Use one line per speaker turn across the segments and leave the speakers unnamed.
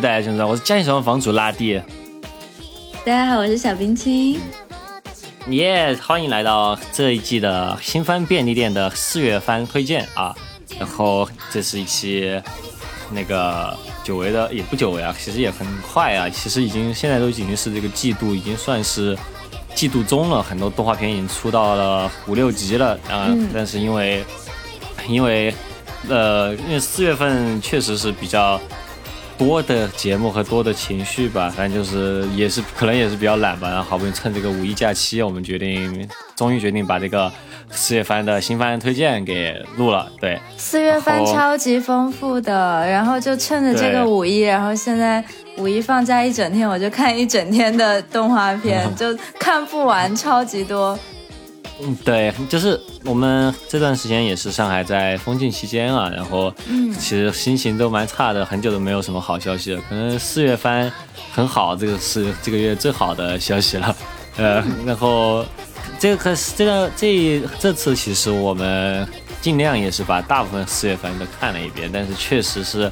大家现在我是嘉兴小房主拉蒂，
大家好，我是小冰清。
耶、欢迎来到这一季的新番便利店的四月番推荐啊。然后这是一期那个久违的，也不久违啊，其实也很快啊，其实已经现在都已经是这个季度，已经算是季度中了，很多动画片已经出到了五六集了啊、但是因为因为呃，因为四月份确实是比较多的节目和多的情绪吧，反正就是也是可能也是比较懒吧，然后好不容易趁这个五一假期，我们决定终于决定把这个四月番的新番推荐给录了，对，
四月份超级丰富的，然后就趁着这个五一，然后现在五一放假一整天，我就看一整天的动画片，就看不完，超级多。
嗯，对，就是我们这段时间也是上海在封禁期间啊，然后其实心情都蛮差的，很久都没有什么好消息了。可能四月番很好，这个是这个月最好的消息了。呃，然后这个可是这个这这次其实我们尽量也是把大部分四月番都看了一遍，但是确实是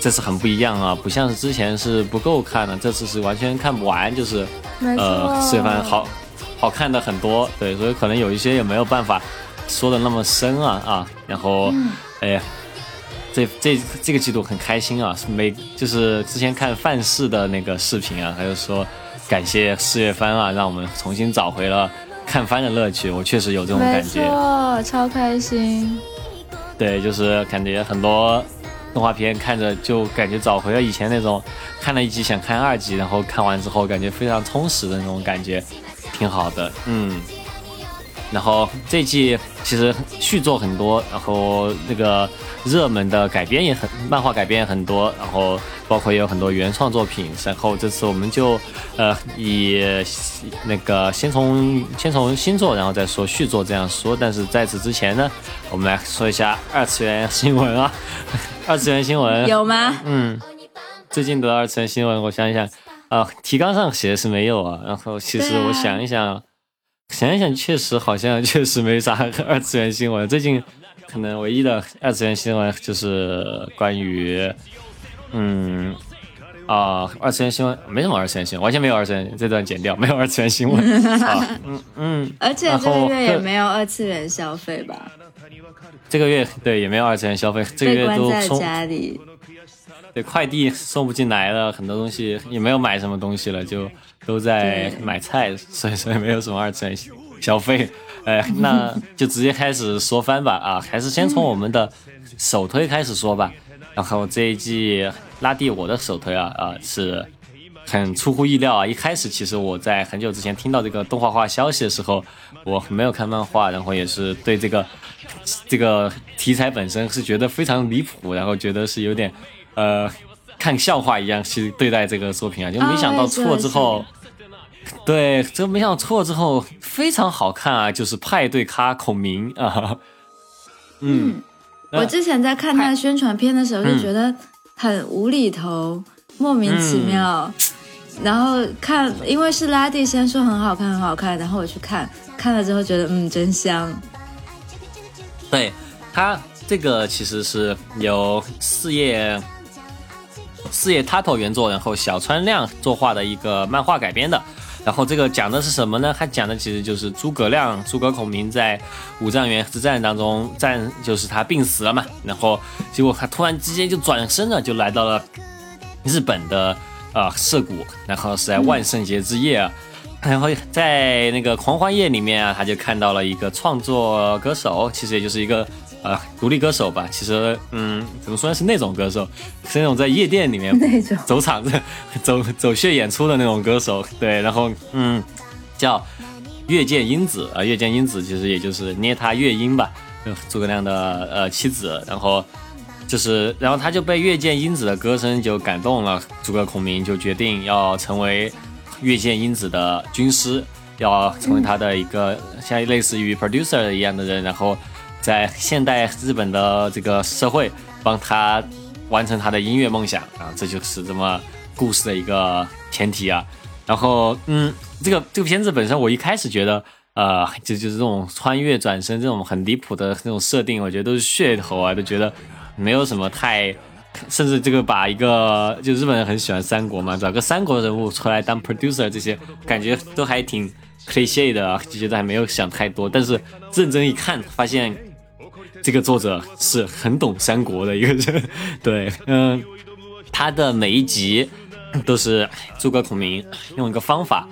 这次很不一样啊，不像是之前是不够看的，这次是完全看不完，就是，呃，四月番好好看的很多，对，所以可能有一些也没有办法说的那么深啊啊，然后，哎呀，这这这个季度很开心啊，是每就是之前看范式的那个视频啊，他就说感谢四月番啊，让我们重新找回了看番的乐趣，我确实有这种感觉，
错，超开心。
对，就是感觉很多动画片看着就感觉找回了以前那种看了一集想看二集，然后看完之后感觉非常充实的那种感觉，挺好的，嗯。然后这季其实续作很多，然后那个热门的改编也很，漫画改编也很多，然后包括也有很多原创作品。然后这次我们就呃以那个先从先从新作，然后再说续作这样说。但是在此之前呢，我们来说一下二次元新闻啊，二次元新闻
有吗？
嗯，最近的二次元新闻，我想一想，啊、提纲上写的是没有啊。然后其实我想一想，想一想，确实好像确实没啥二次元新闻。最近可能唯一的二次元新闻就是关于，嗯。啊、二次元新闻没什么二次元新闻，完全没有二次元，这段剪掉，没有二次元新闻 啊。嗯嗯，
而且这个月也没有二次元消费吧？
这个月对也没有二次元消费，这个月都送
家里。
对，快递送不进来了，很多东西也没有买什么东西了，就都在买菜，所以所以没有什么二次元消费。哎，那就直接开始说番吧啊，还是先从我们的首推开始说吧。然后这一季拉蒂我的首推啊啊是很出乎意料啊！一开始其实我在很久之前听到这个动画化消息的时候，我没有看漫画，然后也是对这个这个题材本身是觉得非常离谱，然后觉得是有点呃看笑话一样去对待这个作品啊，就没想到错之后，对，这没想到错之后非常好看啊，就是派对咖孔明啊，嗯，那
我之前在看他的宣传片的时候，就觉得很无厘头，莫名其妙。然后看，因为是拉蒂先说很好看，很好看，然后我去看，看了之后觉得嗯真香。
对他这个其实是由四叶四叶 Tato 原作，然后小川亮作画的一个漫画改编的。然后这个讲的是什么呢？它讲的其实就是诸葛亮、诸葛孔明在五丈原之战当中战，就是他病死了嘛。然后结果他突然之间就转身了，就来到了日本的啊、呃涩谷，然后是在万圣节之夜啊。然后在那个狂欢夜里面啊，他就看到了一个创作歌手，其实也就是一个呃独立歌手吧。其实嗯，怎么说呢，是那种歌手，是那种在夜店里面
那种
走场子、走走穴演出的那种歌手。对，然后嗯，叫月见英子啊，月见英子其实也就是捏他月英吧，诸葛亮的呃妻子。然后就是，然后他就被月见英子的歌声就感动了，诸葛孔明就决定要成为月见英子的军师，要成为他的一个像类似于 producer 一样的人，然后在现代日本的这个社会帮他完成他的音乐梦想啊，这就是这么故事的一个前提啊。然后，嗯，这个这个片子本身，我一开始觉得呃，就就是这种穿越转身这种很离谱的那种设定，我觉得都是噱头啊，都觉得没有什么太，甚至这个把一个就日本人很喜欢三国嘛，找个三国人物出来当 producer，这些感觉都还挺 cliche 的，就觉得还没有想太多。但是认真一看，发现这个作者是很懂三国的一个人，对，嗯，他的每一集都是诸葛孔明用一个方法。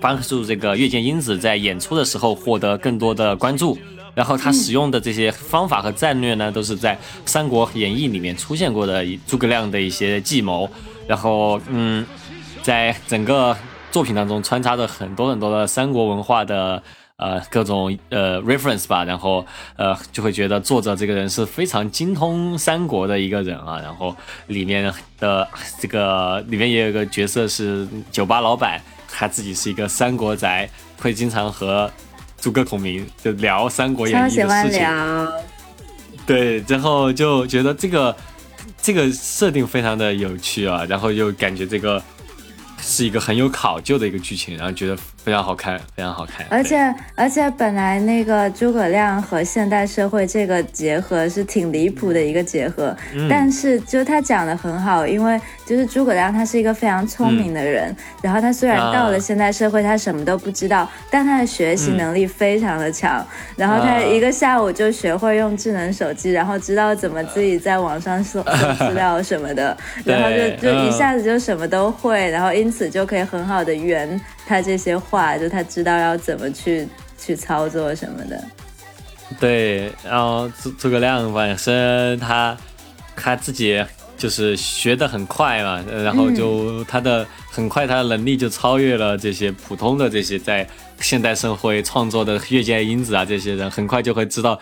帮助这个月见英子在演出的时候获得更多的关注，然后他使用的这些方法和战略呢，都是在《三国演义》里面出现过的诸葛亮的一些计谋，然后嗯，在整个作品当中穿插着很多很多的三国文化的呃各种呃 reference 吧，然后呃就会觉得作者这个人是非常精通三国的一个人啊，然后里面的这个里面也有个角色是酒吧老板。他自己是一个三国宅，会经常和诸葛孔明就聊《三国演义》的事情。对，然后就觉得这个这个设定非常的有趣啊，然后又感觉这个是一个很有考究的一个剧情，然后觉得。非常好看，非常好看。
而且而且，本来那个诸葛亮和现代社会这个结合是挺离谱的一个结合，但是就他讲的很好，因为就是诸葛亮他是一个非常聪明的人，然后他虽然到了现代社会，他什么都不知道，但他的学习能力非常的强，然后他一个下午就学会用智能手机，然后知道怎么自己在网上搜 资料什么的，然后就就一下子就什么都会，然后因此就可以很好的圆。他这些话，就他知道要怎么去去操作什么的。
对，然后诸诸葛亮本身他他自己就是学的很快嘛，然后就他的很快他的能力就超越了这些普通的这些在现代社会创作的越界因子啊，这些人很快就会知道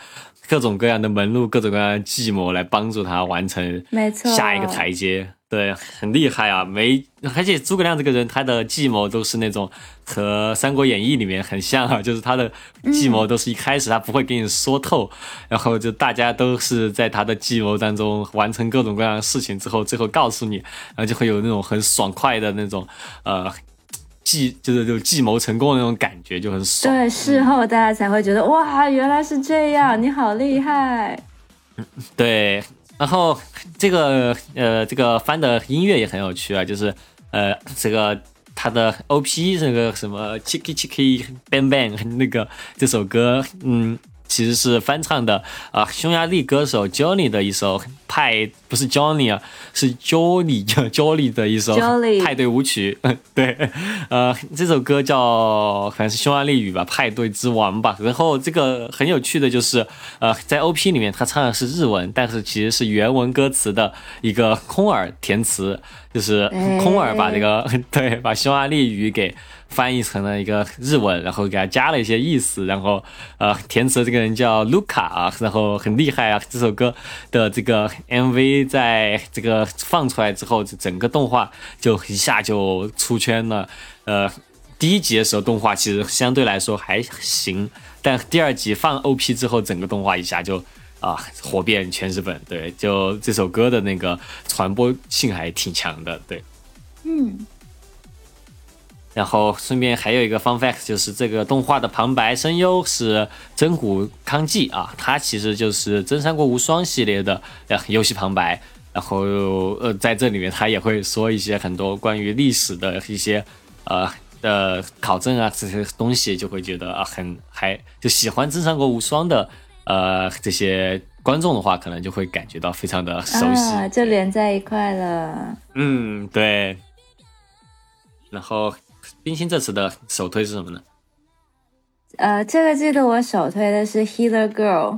各种各样的门路、各种各样的计谋来帮助他完成
没错
下一个台阶。对，很厉害啊！没，而且诸葛亮这个人，他的计谋都是那种和《三国演义》里面很像啊，就是他的计谋都是一开始他不会给你说透，然后就大家都是在他的计谋当中完成各种各样的事情之后，最后告诉你，然后就会有那种很爽快的那种呃计，就是就计谋成功的那种感觉，就很爽。
对，事后大家才会觉得哇，原来是这样，你好厉害。
对。然后这个呃，这个番的音乐也很有趣啊，就是呃，这个它的 O P 这个什么 Chicky Chicky Bang Bang 那个这首歌，嗯。其实是翻唱的啊，匈牙利歌手 Johnny 的一首派，不是 Johnny 啊，是 Johnny Johnny 的一首派对舞曲。对，呃，这首歌叫好像是匈牙利语吧，派对之王吧。然后这个很有趣的就是，呃，在 OP 里面他唱的是日文，但是其实是原文歌词的一个空耳填词，就是空耳把这个 对把匈牙利语给。翻译成了一个日文，然后给他加了一些意思，然后呃，填词这个人叫卢卡啊，然后很厉害啊。这首歌的这个 MV 在这个放出来之后，整个动画就一下就出圈了。呃，第一集的时候动画其实相对来说还行，但第二集放 OP 之后，整个动画一下就啊火遍全日本。对，就这首歌的那个传播性还挺强的。对，
嗯。
然后顺便还有一个 fun fact，就是这个动画的旁白声优是真古康纪啊，他其实就是《真三国无双》系列的游戏旁白。然后呃，在这里面他也会说一些很多关于历史的一些呃的考证啊这些东西，就会觉得啊很还就喜欢《真三国无双》的呃这些观众的话，可能就会感觉到非常的熟悉，啊
就连在一块了。
嗯，对。然后。冰心这次的首推是什么呢？
呃，这个季度我首推的是《Healer Girl》，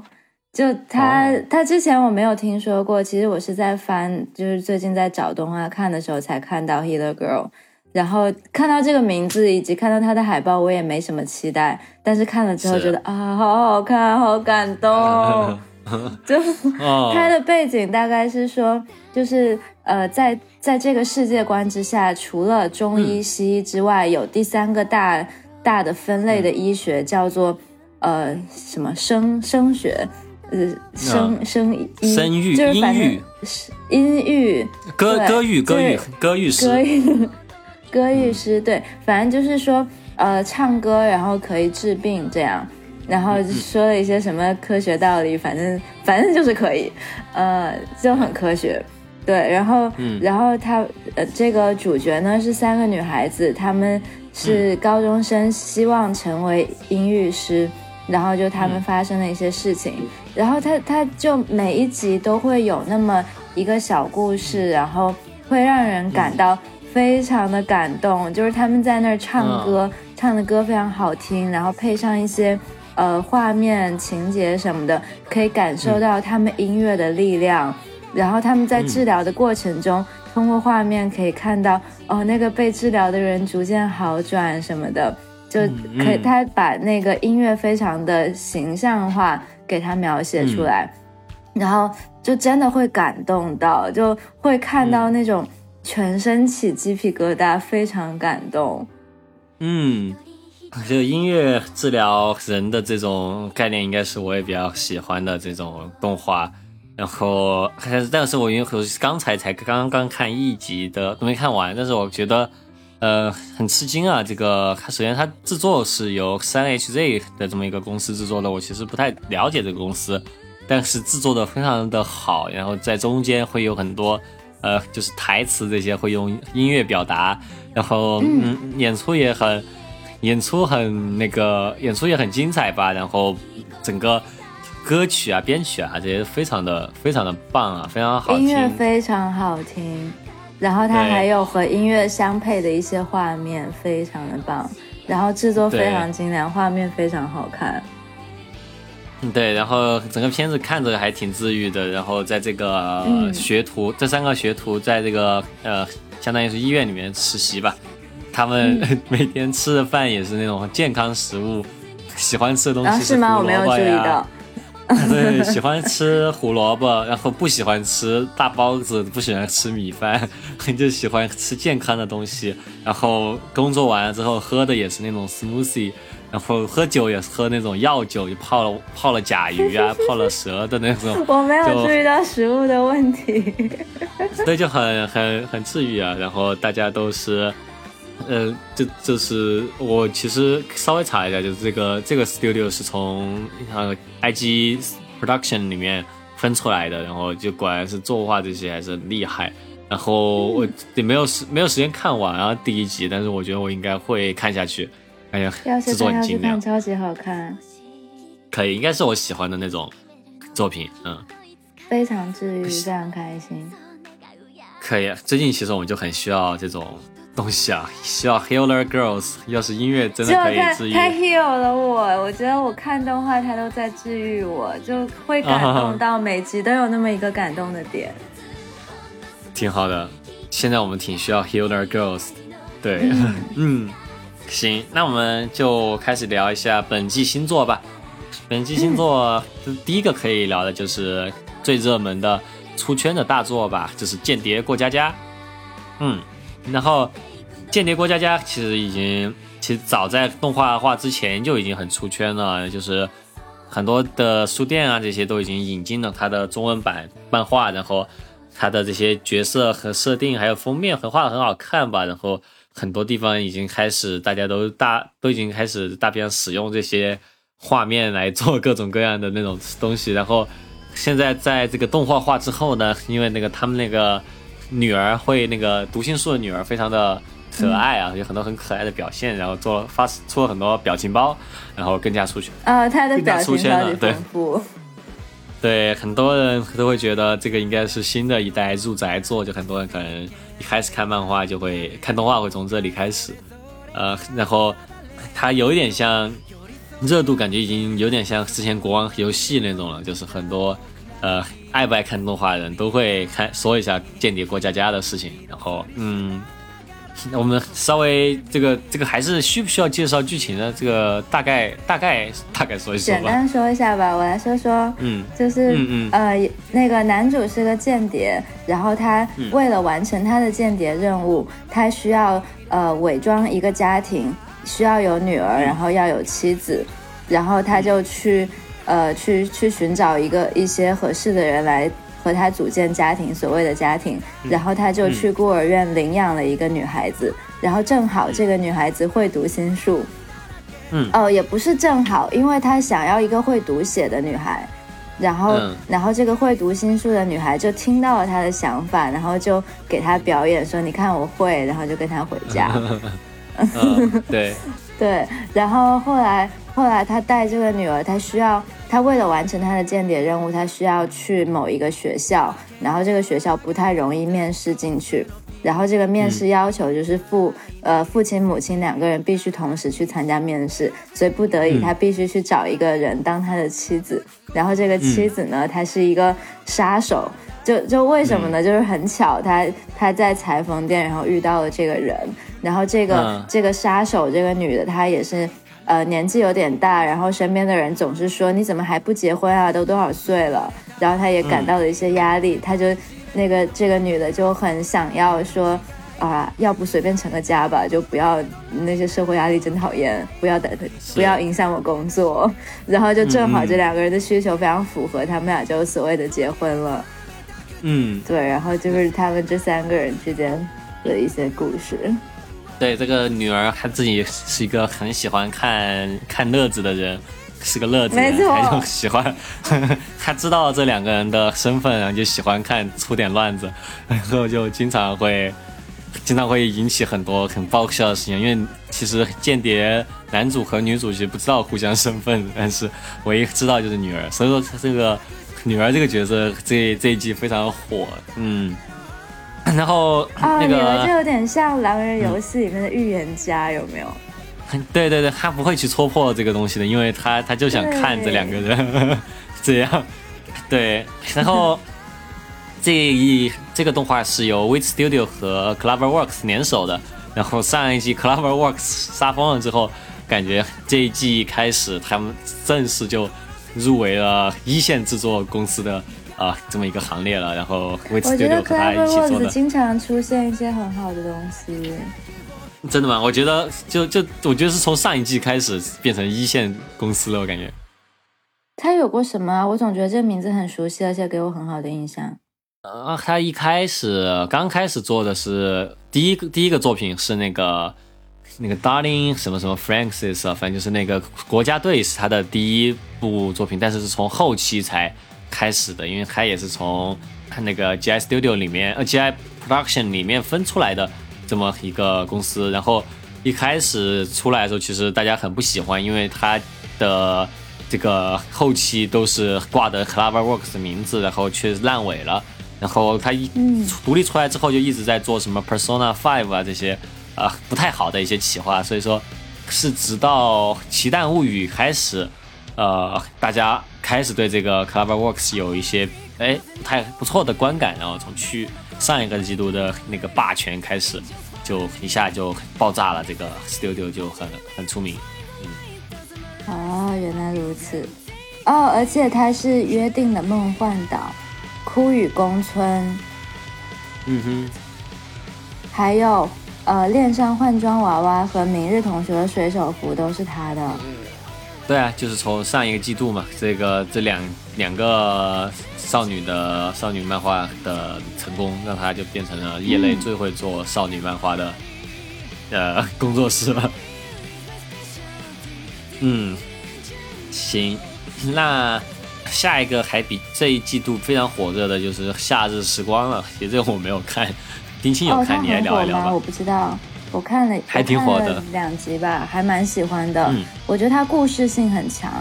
就他他之前我没有听说过，其实我是在翻，就是最近在找动画看的时候才看到《Healer Girl》，然后看到这个名字以及看到他的海报，我也没什么期待，但是看了之后觉得啊，好好看，好感动。就 他的背景大概是说，就是呃，在在这个世界观之下，除了中医、西医之外，有第三个大大的分类的医学，叫做呃什么生生学，呃生生医，
生育、
音
育、
音育、
歌歌育、歌育、歌育师、
歌。育师，对，反正就是说。呃唱歌然后可以治病这样，然后说了一些什么科学道理，反正反正就是可以，呃就很科学。对，然后，然后他呃，这个主角呢是三个女孩子，她们是高中生，希望成为音律师，然后就他们发生了一些事情，然后他他就每一集都会有那么一个小故事，然后会让人感到非常的感动，就是他们在那儿唱歌，唱的歌非常好听，然后配上一些呃画面情节什么的，可以感受到他们音乐的力量。然后他们在治疗的过程中，通过画面可以看到，哦，那个被治疗的人逐渐好转什么的，就可以他把那个音乐非常的形象化给他描写出来，然后就真的会感动到，就会看到那种全身起鸡皮疙瘩，非常感动。
嗯，这个音乐治疗人的这种概念，应该是我也比较喜欢的这种动画。然后，但是但是我因为刚才才刚刚看一集的都没看完，但是我觉得，呃，很吃惊啊！这个它首先它制作是由三 HZ 的这么一个公司制作的，我其实不太了解这个公司，但是制作的非常的好。然后在中间会有很多，呃，就是台词这些会用音乐表达，然后嗯，演出也很，演出很那个，演出也很精彩吧。然后整个。歌曲啊，编曲啊，这些非常的非常的棒啊，非常好听，
音乐非常好听，然后它还有和音乐相配的一些画面，非常的棒，然后制作非常精良，画面非常好看。
对，然后整个片子看着还挺治愈的，然后在这个学徒，这三个学徒在这个呃，相当于是医院里面实习吧，他们 每天吃的饭也是那种健康食物，喜欢吃的东西
是吗？我没有注意到。
对，喜欢吃胡萝卜，然后不喜欢吃大包子，不喜欢吃米饭，就喜欢吃健康的东西。然后工作完了之后喝的也是那种 smoothie，然后喝酒也是喝那种药酒，就泡了泡了甲鱼啊，泡了蛇的那种。
我没有注意到食物的问题。
所以就很很很治愈啊。然后大家都是。呃，这这是我其实稍微查一下，就是这个这个 studio 是从呃 IG production 里面分出来的，然后就果然是作画这些还是很厉害。然后我也没有时没有时间看完啊第一集，但是我觉得我应该会看下去。哎呀，制作很精良，
超级好看。
可以，应该是我喜欢的那种作品，嗯，
非常治愈，非常开心。
可以，最近其实我们就很需要这种。东西啊，需要 Healer Girls。要是音乐真的可以治愈，
太 heal 了我。我觉得我看动画，它都在治愈我，就会感动到每集都有那么一个感动的点。
挺好的，现在我们挺需要 Healer Girls。对，嗯，行，那我们就开始聊一下本季星座吧。本季新作第一个可以聊的就是最热门的出圈的大作吧，就是《间谍过家家》。嗯，然后。间谍过家家其实已经，其实早在动画化之前就已经很出圈了，就是很多的书店啊这些都已经引进了它的中文版漫画，然后它的这些角色和设定还有封面很画的很好看吧，然后很多地方已经开始大家都大都已经开始大批量使用这些画面来做各种各样的那种东西，然后现在在这个动画化之后呢，因为那个他们那个女儿会那个读心术的女儿非常的。可爱啊，有很多很可爱的表现，然后做发出了很多表情包，然后更加出圈。
啊，他的表情包
对，对，很多人都会觉得这个应该是新的一代入宅作，就很多人可能一开始看漫画就会看动画，会从这里开始，呃，然后它有一点像热度，感觉已经有点像之前国王游戏那种了，就是很多呃爱不爱看动画的人都会看说一下间谍过家家的事情，然后嗯。那我们稍微这个这个还是需不需要介绍剧情呢？这个大概大概大概说一说
吧。简单说一下吧，我来说说。嗯，就是嗯嗯呃，那个男主是个间谍，然后他为了完成他的间谍任务，他需要呃伪装一个家庭，需要有女儿，然后要有妻子，然后他就去呃去去寻找一个一些合适的人来。和他组建家庭，所谓的家庭，然后他就去孤儿院领养了一个女孩子，然后正好这个女孩子会读心术，
嗯
哦，也不是正好，因为他想要一个会读写的女孩。然后，
嗯
然后这个会读心术的女孩就听到了他的想法，然后就给他表演说：“你看我会。”然后就跟他回家。
嗯，对，
对，然后后来后来他带这个女儿，他需要他为了完成他的间谍任务，他需要去某一个学校，然后这个学校不太容易面试进去，然后这个面试要求就是父、呃父亲母亲两个人必须同时去参加面试，所以不得已
嗯。
他必须去找一个人当他的妻子，然后这个妻子呢，她是一个杀手。就就为什么呢？就是很巧，他他在裁缝店，然后遇到了这个人，然后这个、
嗯。
这个杀手这个女的，她也是呃年纪有点大，然后身边的人总是说你怎么还不结婚啊？都多少岁了？然后他也感到了一些压力，他就那个这个女的就很想要说啊，要不随便成个家吧，就不要那些社会压力真讨厌，不要等不要影响我工作。然后就正好这两个人的需求非常符合，他们俩就所谓的结婚了。
嗯，
对，然后就是他们这三个人之间的一些故事。
对，这个女儿她自己是一个很喜欢看看乐子的人，是个乐子人，她就喜欢，她知道这两个人的身份，然后就喜欢看出点乱子，然后就经常会。经常会引起很多很爆笑的事情，因为其实间谍男主和女主其实不知道互相身份，但是唯一知道就是女儿，所以说这个女儿这个角色这这一季非常火，嗯，然后
啊，
那
女儿就有点像《狼人游戏》里面的预言家，有没有？
对对对，他不会去戳破这个东西的，因为他他就想看这两个人 这样，对，然后 这一这个动画是由 Wit Studio 和 CloverWorks 联手的，然后上一季 CloverWorks 杀疯了之后，感觉这一季开始他们正式就入围了一线制作公司的啊、这么一个行列了，然后
我觉得
和他一起做
CloverWorks
的，
经常出现一些很好的东西。
真的吗？我觉得就就我觉得是从上一季开始变成一线公司了，我感觉。
他有过什么啊？我总觉得这个名字很熟悉，而且给我很好的印象。
呃，他一开始刚开始做的是第一个第一个作品是那个那个 Darling 什么什么 Francis 啊，反正就是那个国家队是他的第一部作品，但是是从后期才开始的，因为它也是从那个 GI Studio 里面呃 GI Production 里面分出来的这么一个公司，然后一开始出来的时候，其实大家很不喜欢，因为他的这个后期都是挂的 CloverWorks 的名字，然后却烂尾了。然后他一独立出来之后，就一直在做什么 Persona Five 啊这些啊、不太好的一些企划，所以说是直到《奇蛋物语》开始，呃，大家开始对这个 CloverWorks 有一些哎不太不错的观感，然后从去上一个季度的那个霸权开始，就一下就爆炸了，这个 Studio 就很很出名。
嗯哦，原来如此。哦，而且它是约定的梦幻岛、枯雨宫村，
嗯哼，
还有呃恋上换装娃娃和明日同学的水手服都是他的。
对啊，就是从上一个季度嘛，这个这两两个少女的少女漫画的成功，让她就变成了业内最会做少女漫画的、呃 工作室了。嗯，行，那下一个还比这一季度非常火热的就是《夏日时光》了。其实这个我没有看，丁青有
哦，
看，
它
你来？聊一聊吧
我。不知道，我看了，
还挺
我看
火的
了两集吧，还蛮喜欢的。
嗯。
我觉得它故事性很强，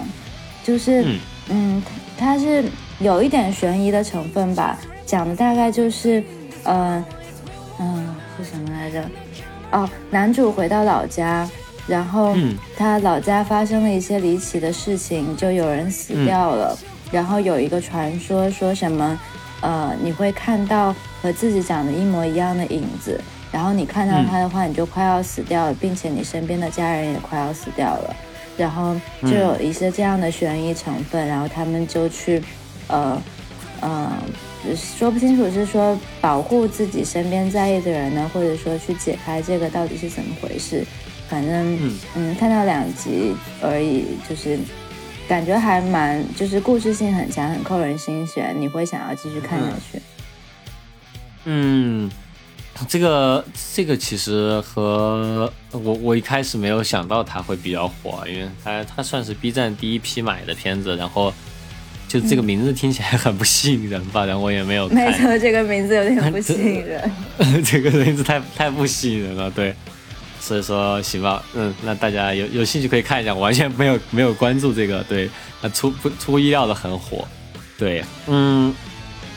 就是
嗯。
嗯，它是有一点悬疑的成分吧，讲的大概就是，呃，嗯、是什么来着？哦，男主回到老家，然后
嗯。
他老家发生了一些离奇的事情，就有人死
嗯
掉了，然后有一个传说说什么，呃，你会看到和自己长得一模一样的影子，然后你看到
嗯
他的话，你就快要死掉了，并且你身边的家人也快要死掉了。然后就有一些这样的悬疑成分，然后他们就去，呃，呃，说不清楚是说保护自己身边在意的人呢，或者说去解开这个到底是怎么回事。反正，
嗯
嗯，看到两集而已，就是感觉还蛮就是故事性很强，很扣人心弦，你会想要继续看下去。
嗯，这个这个其实和我我一开始没有想到它会比较火，因为它它算是 B 站第一批买的片子，然后就这个名字听起来很不吸引人吧，然后我也没有看。
没错，这个名字有点不吸引人。
这个名字太太不吸引人了，对。所以说行吧，嗯，那大家有有兴趣可以看一下，我完全没有没有关注这个，对，那出不出乎意料的很火，对，嗯，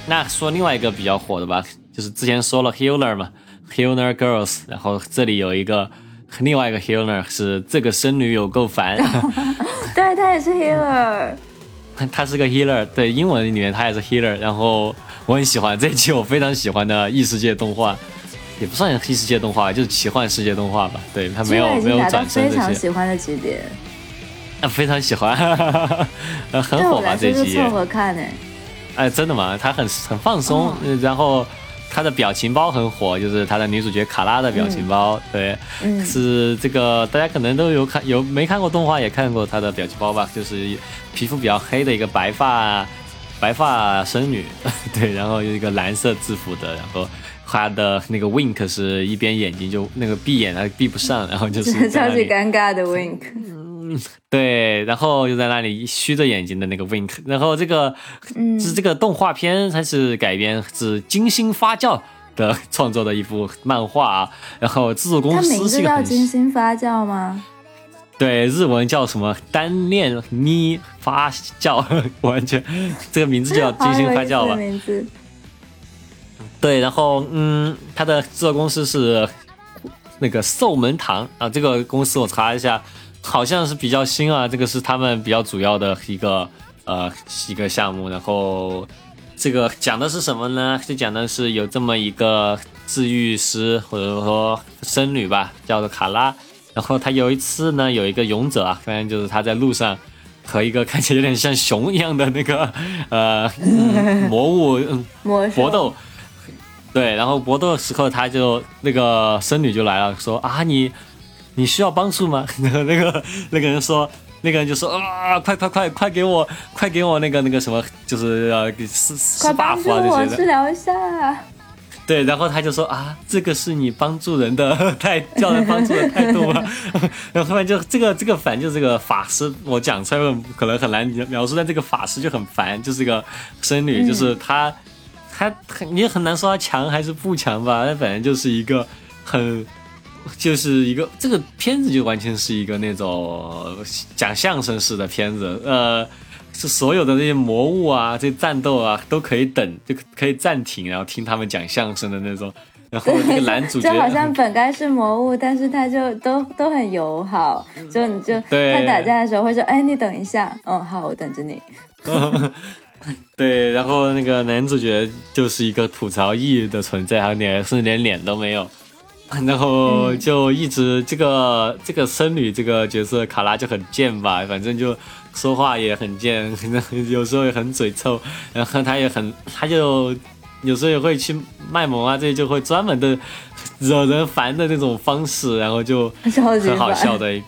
那说另外一个比较火的吧，就是之前说了 Healer 嘛，Healer Girls，然后这里有一个另外一个 Healer 是这个生女有够烦，
对他也是 Healer，
他是个 Healer，对，英文里面他也是 Healer，然后我很喜欢这一期我非常喜欢的异世界动画。也不算异世界动画，就是奇幻世界动画吧。对他没有没有转身
这些。非常喜欢的级别。
啊，非常喜欢，很火吧这集？
凑合看呢。
哎，真的吗？他很很放松，然后他的表情包很火，就是他的女主角卡拉的表情包。对，是这个大家可能都有看，有没看过动画也看过他的表情包吧？就是皮肤比较黑的一个白发白发僧女，对，然后有一个蓝色制服的，然后。他的那个 wink 是一边眼睛就那个闭眼，他闭不上，然后就是
超级尴尬的 wink。
嗯，对，然后又在那里虚着眼睛的那个 wink。然后这个是这个动画片，它是改编自精心发酵的创作的一部漫画啊。然后制作公司是一个
叫精心发酵吗？
对，日文叫什么单恋咪发酵，完全这个名字叫精心发酵吧。
名字。
对，然后嗯，他的制作公司是那个寿门堂啊，这个公司我查一下，好像是比较新啊，这个是他们比较主要的一个呃一个项目。然后这个讲的是什么呢？就讲的是有这么一个治愈师或者说僧侣吧，叫做卡拉。然后他有一次呢，有一个勇者啊，反正就是他在路上和一个看起来有点像熊一样的那个 呃魔物搏斗。对，然后搏斗的时候，他就那个僧侣就来了，说啊，你你需要帮助吗？然 后那个那个人说，那个人就说啊，快快快快给我，快给我那个那个什么，就是呃，施施 buff 啊这些的。
治疗一下。
对，然后他就说啊，这个是你帮助人的 态，叫人帮助的态度吗？然后后面就这个这个烦，就这个法师，我讲出来可能很难描述，但这个法师就很烦，就是个僧侣，就是他。他很，你也很难说他强还是不强吧。他反正就是一个很，就是一个这个片子就完全是一个那种讲相声式的片子。呃，是所有的那些魔物啊，这些战斗啊都可以等，就可以暂停，然后听他们讲相声的那种。然后那个男主角
就好像本该是魔物，但是他就都都很友好，就你就他打架的时候会说：“哎，你等一下，嗯，好，我等着你。”
对，然后那个男主角就是一个吐槽艺的存在，还连甚至连脸都没有，然后就一直这个这个僧侣这个角色卡拉就很贱吧，反正就说话也很贱，有时候也很嘴臭，然后他也很，他就有时候也会去卖萌啊，这就会专门的惹人烦的那种方式，然后就很好笑的。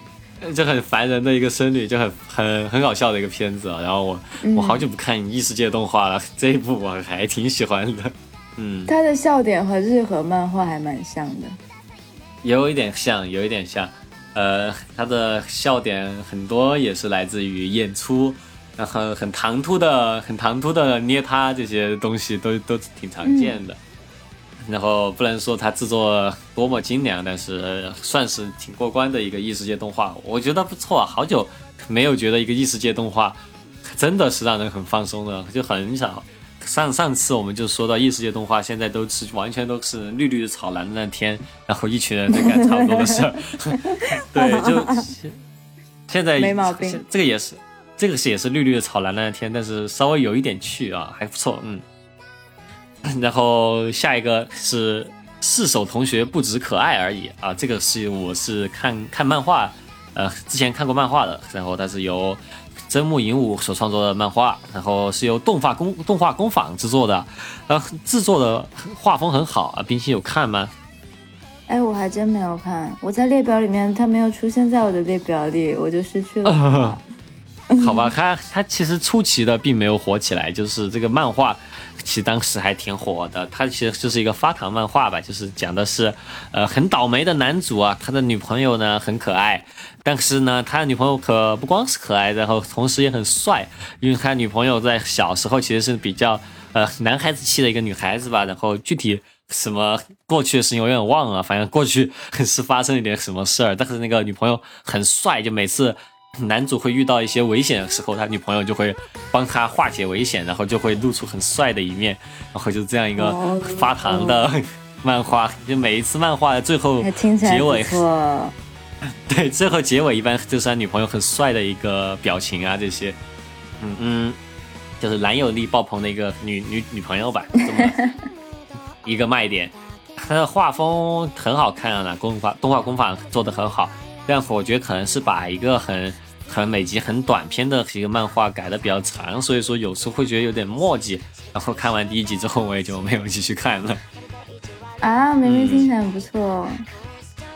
就很烦人的一个僧侣，就很很很搞笑的一个片子啊。然后我我好久不看异世界动画了，这一部我还挺喜欢的。嗯，
他的笑点和日和漫画还蛮像的，
有一点像，有一点像。呃，他的笑点很多也是来自于演出，然后很唐突的、很唐突的捏他这些东西都都挺常见的。然后不能说他制作多么精良，但是算是挺过关的一个异世界动画，我觉得不错啊。好久没有觉得一个异世界动画真的是让人很放松的，就很少。上上次我们就说到异世界动画，现在都是完全都是绿绿的草蓝蓝的天，然后一群人在干差不多的事儿。对，就现在
没毛病。
这个也是，这个是也是绿绿的草蓝蓝的天，但是稍微有一点趣啊，还不错，嗯。然后下一个是四手同学不止可爱而已啊，这个是我是看看漫画，呃，之前看过漫画的，然后它是由真木银武所创作的漫画，然后是由动画工动画工坊制作的，呃，制作的画风很好啊。冰心有看吗？
哎，我还真没有看，我在列表里面它没有出现在我的列表里，我就失去了。
好吧，它它其实初期的并没有火起来，就是这个漫画，其实当时还挺火的。它其实就是一个发糖漫画吧，就是讲的是，呃，很倒霉的男主啊，他的女朋友呢很可爱，但是呢，他的女朋友可不光是可爱，然后同时也很帅，因为他女朋友在小时候其实是比较呃男孩子气的一个女孩子吧，然后具体。什么过去的事情我有点忘了，反正过去是发生了点什么事儿。但是那个女朋友很帅，就每次男主会遇到一些危险的时候，他女朋友就会帮他化解危险，然后就会露出很帅的一面，然后就这样一个发糖的漫画。就每一次漫画的最后结尾，对，最后结尾一般就是他女朋友很帅的一个表情啊，这些，嗯嗯，就是男友力爆棚的一个女女女朋友吧。这么 一个卖点，他的画风很好看啊，工法动画工法做的很好，但我觉得可能是把一个很很每集很短篇的一个漫画改的比较长，所以说有时候会觉得有点墨迹。然后看完第一集之后，我也就没有继续看了。
啊，明明听起来很不错。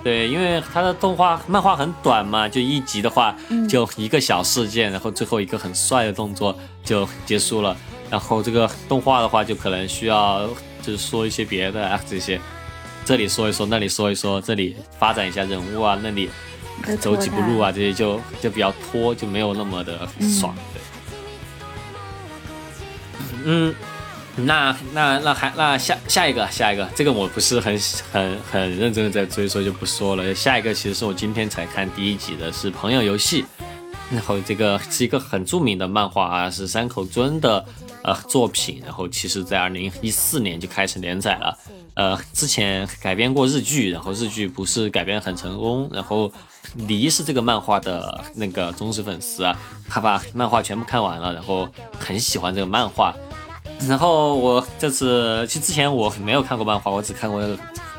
对，因为它的动画漫画很短嘛，就一集的话就一个小事件，然后最后一个很帅的动作就结束了。然后这个动画的话，就可能需要。就是说一些别的啊，这些，这里说一说，那里说一说，这里发展一下人物啊，那里走几步路啊，这些就就比较拖，就没有那么的爽。对，嗯，那那那还那下下一个下一个，这个我不是很很很认真的在追，所以就不说了。下一个其实是我今天才看第一集的，是《朋友游戏》，然后这个是一个很著名的漫画啊，是山口尊的。呃，作品，然后其实，在二零一四年就开始连载了。呃，之前改编过日剧，然后日剧不是改编很成功。然后，梨是这个漫画的那个忠实粉丝啊，他把漫画全部看完了，然后很喜欢这个漫画。然后我这次，其实之前我没有看过漫画，我只看过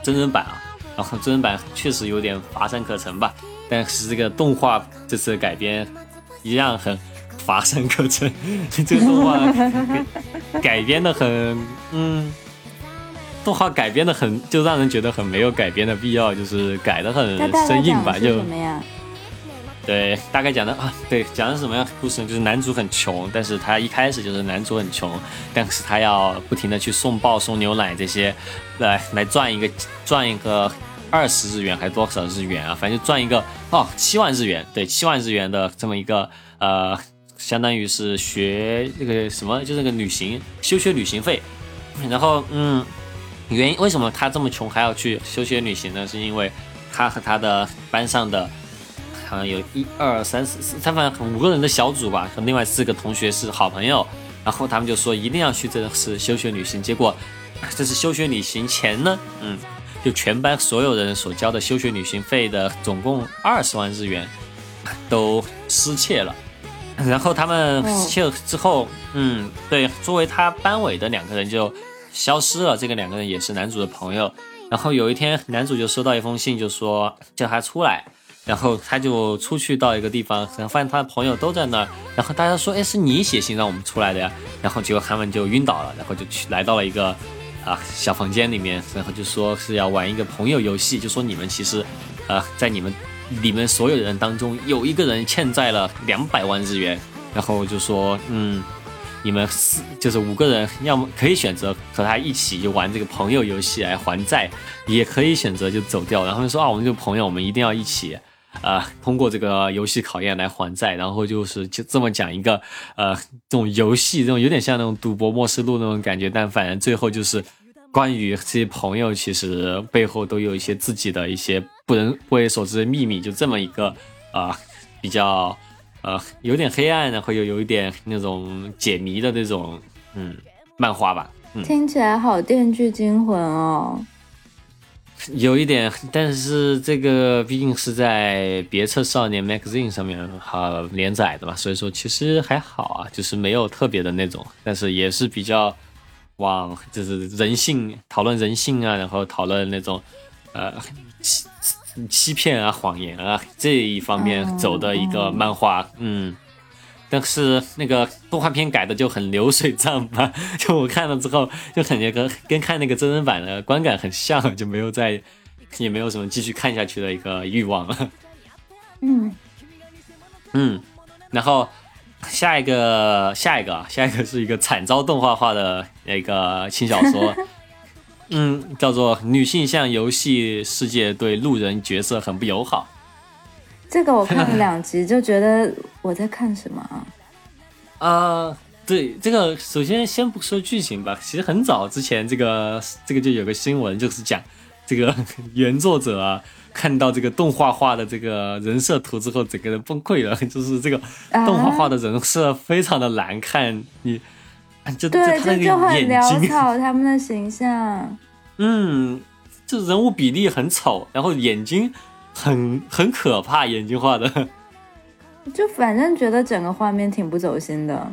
真人版啊。然后真人版确实有点乏善可陈吧，但是这个动画这次改编一样很。乏善可陈，这个动画改编的很，嗯，动画改编的很，就让人觉得很没有改编的必要，就是改的很生硬吧？就
什么呀？
对，大概讲的啊，对，讲的是什么样故事呢？就是男主很穷，但是他一开始就是男主很穷，但是他要不停的去送报、送牛奶这些，来来赚一个赚一个二十日元还是多少日元啊？反正就赚一个哦七万日元，对，七万日元的这么一个呃。相当于是学那个什么，就是个旅行休学旅行费。然后，嗯，原因为什么他这么穷还要去休学旅行呢？是因为他和他的班上的好像有一二三四四，他反正五个人的小组吧，和另外四个同学是好朋友。然后他们就说一定要去这次休学旅行。结果 这次休学旅行前呢，嗯，就全班所有人所交的休学旅行费的总共二十万日元都失窃了。然后他们去之后，嗯，对，作为他班委的两个人就消失了。这个两个人也是男主的朋友。然后有一天，男主就收到一封信，就说叫他出来。然后他就出去到一个地方，然后发现他的朋友都在那儿。然后大家说：“哎，是你写信让我们出来的呀？”然后结果他们就晕倒了，然后就去来到了一个啊小房间里面，然后就说是要玩一个朋友游戏，就说你们其实，呃，在你们。你们所有人当中有一个人欠债了两百万日元，然后就说，嗯，你们四就是五个人，要么可以选择和他一起就玩这个朋友游戏来还债，也可以选择就走掉。然后就说啊，我们这个朋友，我们一定要一起，啊，通过这个游戏考验来还债。然后就是就这么讲一个，呃，这种游戏，这种有点像那种赌博默示录那种感觉，但反正最后就是。关于这些朋友，其实背后都有一些自己的一些不人不为所知的秘密，就这么一个啊，比较呃有点黑暗，然后又有一点那种解谜的那种嗯漫画吧。
听起来好电锯惊魂哦。
有一点，但是这个毕竟是在别册少年 magazine 上面好连载的嘛，所以说其实还好啊，就是没有特别的那种，但是也是比较。往就是人性讨论人性啊，然后讨论那种呃欺欺骗啊、谎言啊这一方面走的一个漫画，嗯，但是那个动画片改的就很流水账吧，就我看了之后就感觉跟跟看那个真人版的观感很像，就没有再也没有什么继续看下去的一个欲望了。嗯
嗯，
然后。下一个，下一个，下一个是一个惨遭动画化的那个轻小说，嗯，叫做《女性向游戏世界对路人角色很不友好》。
这个我看了两集，就觉得我在看什么啊？
啊，对，这个首先先不说剧情吧，其实很早之前，这个这个就有个新闻，就是讲这个原作者啊，看到这个动画画的这个人设图之后，整个人崩溃了，就是这个动画画的人设非常的难看，你就
对，这就很潦草，他们的形象。
嗯，就人物比例很丑，然后眼睛很很可怕，眼睛画的。
就反正觉得整个画面挺不走心的。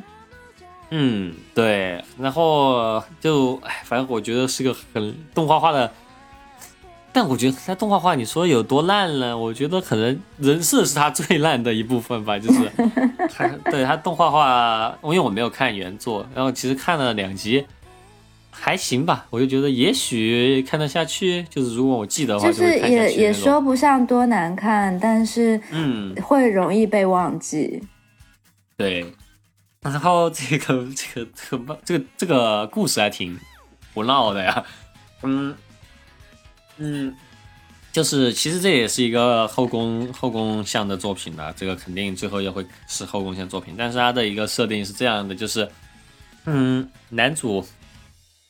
嗯，对，然后就哎，反正我觉得是个很动画化的，但我觉得它动画化，你说有多烂呢？我觉得可能人设是它最烂的一部分吧，就是 它对它动画化，因为我没有看原作，然后其实看了两集。还行吧，我就觉得也许看得下去。就是如果我记得的话，
就是也也说不上多难看，但是
嗯，
会容易被忘记。
对，然后这个这个这个这个这个故事还挺胡闹的呀。嗯嗯，就是其实这也是一个后宫后宫向的作品的，这个肯定最后也会是后宫向作品。但是它的一个设定是这样的，就是嗯，男主。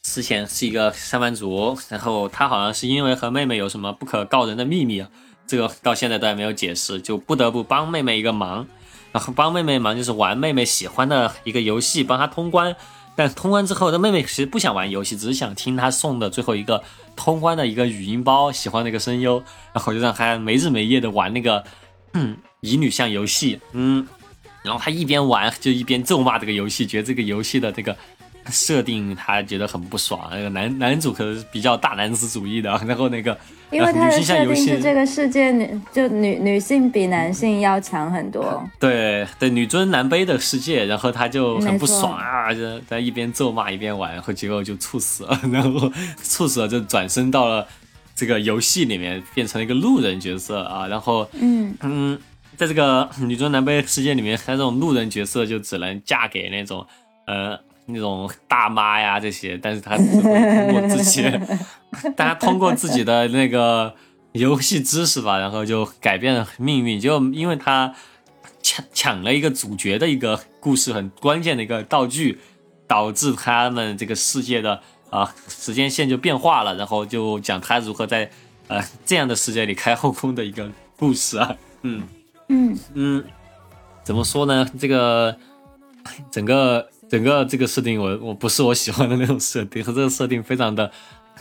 之前是一个上班族，然后他好像是因为和妹妹有什么不可告人的秘密，这个到现在都还没有解释，就不得不帮妹妹一个忙，然后帮妹妹忙就是玩妹妹喜欢的一个游戏，帮她通关。但通关之后，这妹妹其实不想玩游戏，只是想听他送的最后一个通关的一个语音包，喜欢那个声优，然后就让他没日没夜的玩那个乙女向游戏，嗯，然后他一边玩就一边咒骂这个游戏，觉得这个游戏的这个。设定他觉得很不爽，那个男男主可能是比较大男子主义的，然后那个
因为他的设定
是
这个世界女就女女性比男性要强很多，
对对女尊男卑的世界，然后他就很不爽啊，就在一边咒骂一边玩，然后结果就猝死了，然后猝死了就转身到了这个游戏里面，变成了一个路人角色啊，然后嗯嗯，在这个女尊男卑世界里面，他这种路人角色就只能嫁给那种呃。那种大妈呀，这些，但是他只会通过自己，大家通过自己的那个游戏知识吧，然后就改变了命运。就因为他抢抢了一个主角的一个故事很关键的一个道具，导致他们这个世界的啊时间线就变化了，然后就讲他如何在呃这样的世界里开后宫的一个故事啊。嗯嗯嗯，怎么说呢？这个整个。整个这个设定，我我不是我喜欢的那种设定，和 这个设定非常的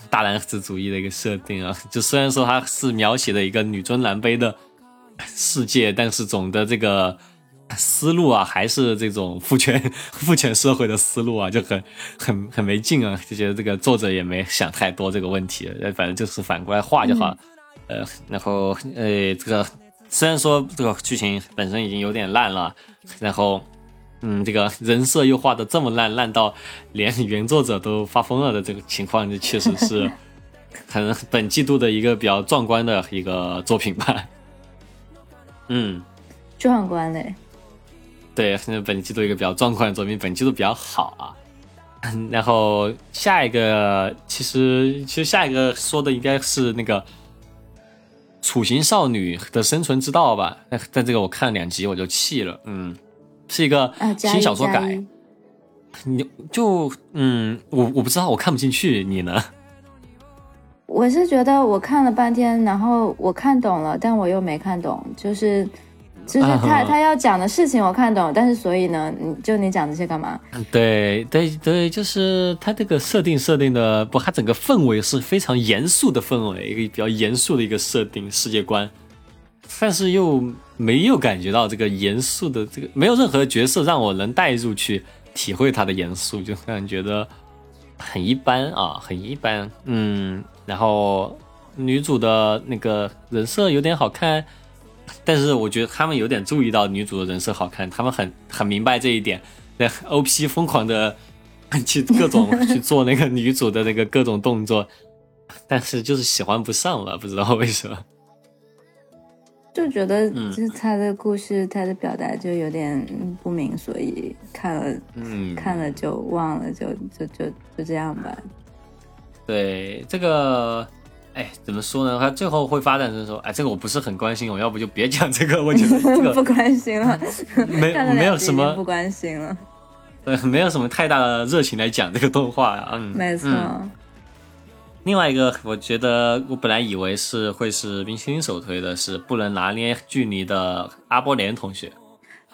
大男子主义的一个设定啊。就虽然说它是描写的一个女尊男卑的世界，但是总的这个思路啊，还是这种父权 父权社会的思路啊，就很很很没劲啊。就觉得这个作者也没想太多这个问题，反正就是反过来画就好。呃，然后呃，这个虽然说这个剧情本身已经有点烂了，然后。嗯，这个人设又画的这么烂，烂到连原作者都发疯了的这个情况，这确实是 可能本季度的一个比较壮观的一个作品吧。嗯，
壮观嘞。
对，现在本季度一个比较壮观的作品，本季度比较好啊。然后下一个，其实其实下一个说的应该是那个《楚行少女的生存之道》吧？但但这个我看了两集我就弃了，嗯。是一个新小说改，你就嗯，我我不知道，我看不进去，你呢？
我是觉得我看了半天，然后我看懂了，但我又没看懂，就是就是他他要讲的事情我看懂，但是所以呢，你就你讲这些干嘛？
对对对，就是他这个设定设定的不，他整个氛围是非常严肃的氛围，一个比较严肃的一个设定世界观。但是又没有感觉到这个严肃的这个，没有任何角色让我能带入去体会他的严肃，就让人觉得很一般啊，很一般。嗯，然后女主的那个人设有点好看，但是我觉得他们有点注意到女主的人设好看，他们很 很明白这一点。那 OP 疯狂的去各种 去做那个女主的那个各种动作，但是就是喜欢不上了，不知道为什么。
就觉得
嗯
就是他的故事，他的表达就有点不明所以，看了
嗯，
看了就忘了，就就就就这样吧。
对这个，哎，怎么说呢？他最后会发展成说，哎，这个我不是很关心，我要不就别讲这个。我觉得这
不关心了，
没没有什
两集已经不，关心了，
对，没有什么太大的热情来讲这个动画啊。嗯，
没错。
嗯另外一个，我觉得我本来以为是会是冰淇淋首推的，是不能拿捏距离的阿波连同学。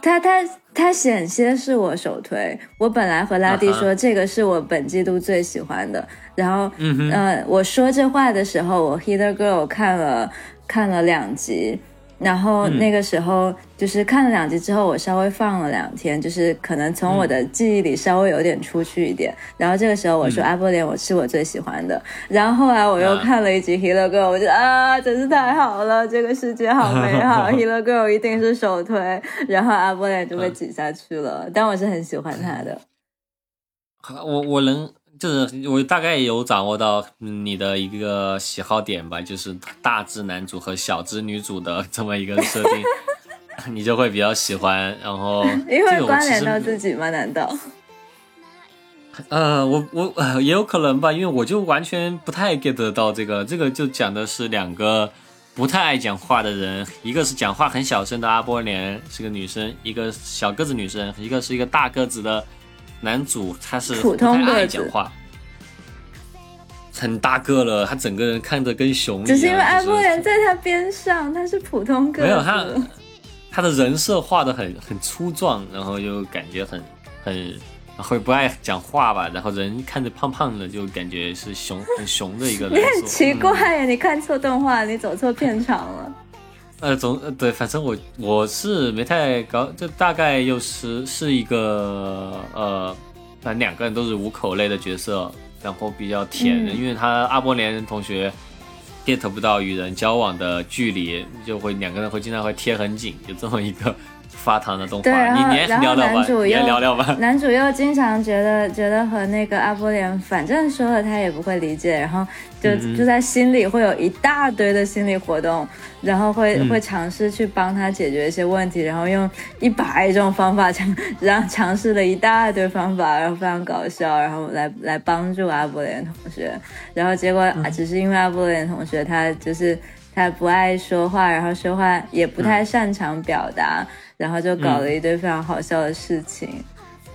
他他他险些是我首推，我本来和拉蒂说这个是我本季度最喜欢的，然后、
嗯
我说这话的时候，我《Healer Girl》看了看了两集，然后
嗯。
那个时候就是看了两集之后，我稍微放了两天，就是可能从我的记忆里稍微有点出去一点，然后这个时候我说
嗯
阿波连我是我最喜欢的，然后后来我又
啊
看了一集《Healer Girl》，我觉得啊真是太好了，这个世界好美好，《Healer Girl》一定是首推，然后阿波连就被挤下去了，但我是很喜欢他的。
我我能就是我大概有掌握到嗯你的一个喜好点吧，就是大只男主和小只女主的这么一个设定，你就会比较喜欢。然后
因
这
为关联到自己吗？难道？
呃，我我、呃、也有可能吧，因为我就完全不太 get 到这个，这个就讲的是两个不太爱讲话的人，一个是讲话很小声的阿波连是个女生，一个小个子女生，一个是一个大个子的男主，他是
普通
不太爱讲话。很大个了，他整个人看着跟熊一样。
只是因为阿
就是
波连在他边上，他是普通个子。
没有他，他的人设画的很很粗壮，然后就感觉很很会不爱讲话吧，然后人看着胖胖的，就感觉是熊很熊的一个 人
你。很奇
嗯
怪耶，你看错动画，你走错片场了。
呃，总呃对，反正我我是没太搞，就大概又是是一个呃，反正两个人都是无口类的角色，然后比较甜因为他阿波连同学 get 不到与人交往的距离，就会两个人会经常会贴很紧，就这么一个发糖的动
对，
画。
然后
你你也
然后
聊聊吧，你也
男主又
聊聊吧。
男主又经常觉得觉得和那个阿波连，反正说了他也不会理解，然后就、
嗯
就在心里会有一大堆的心理活动，然后会、
嗯
会尝试去帮他解决一些问题，然后用一百种方法尝，然后尝试了一大堆方法，然后非常搞笑，然后来来帮助阿波连同学，然后结果、
嗯
啊，只是因为阿波连同学他就是他不爱说话，然后说话也不
嗯
太擅长表达，然后就搞了一堆非常好笑的事情。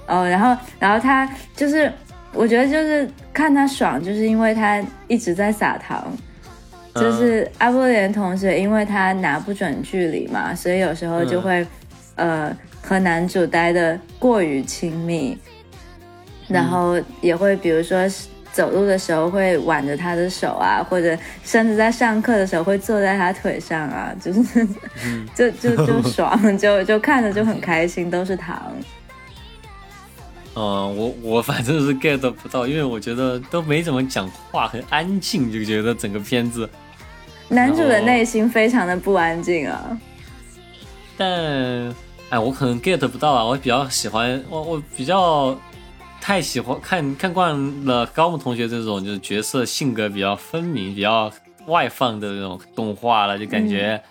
哦，然后然后他就是，我觉得就是看他爽，就是因为他一直在撒糖。就是阿波连同学，因为他拿不准距离嘛，所以有时候就会，呃，和男主待的过于亲密，然后也会比如说走路的时候会挽着他的手啊，或者甚至在上课的时候会坐在他腿上啊，就是，就就就爽，就就看着就很开心，都是糖。
嗯，我我反正是 get 不到，因为我觉得都没怎么讲话，很安静，就觉得整个片子。
男主的内心非常的不安静啊。
但哎，我可能 get 不到啊，我比较喜欢我我比较太喜欢看看惯了高木同学这种就是角色性格比较分明、比较外放的那种动画了，就感觉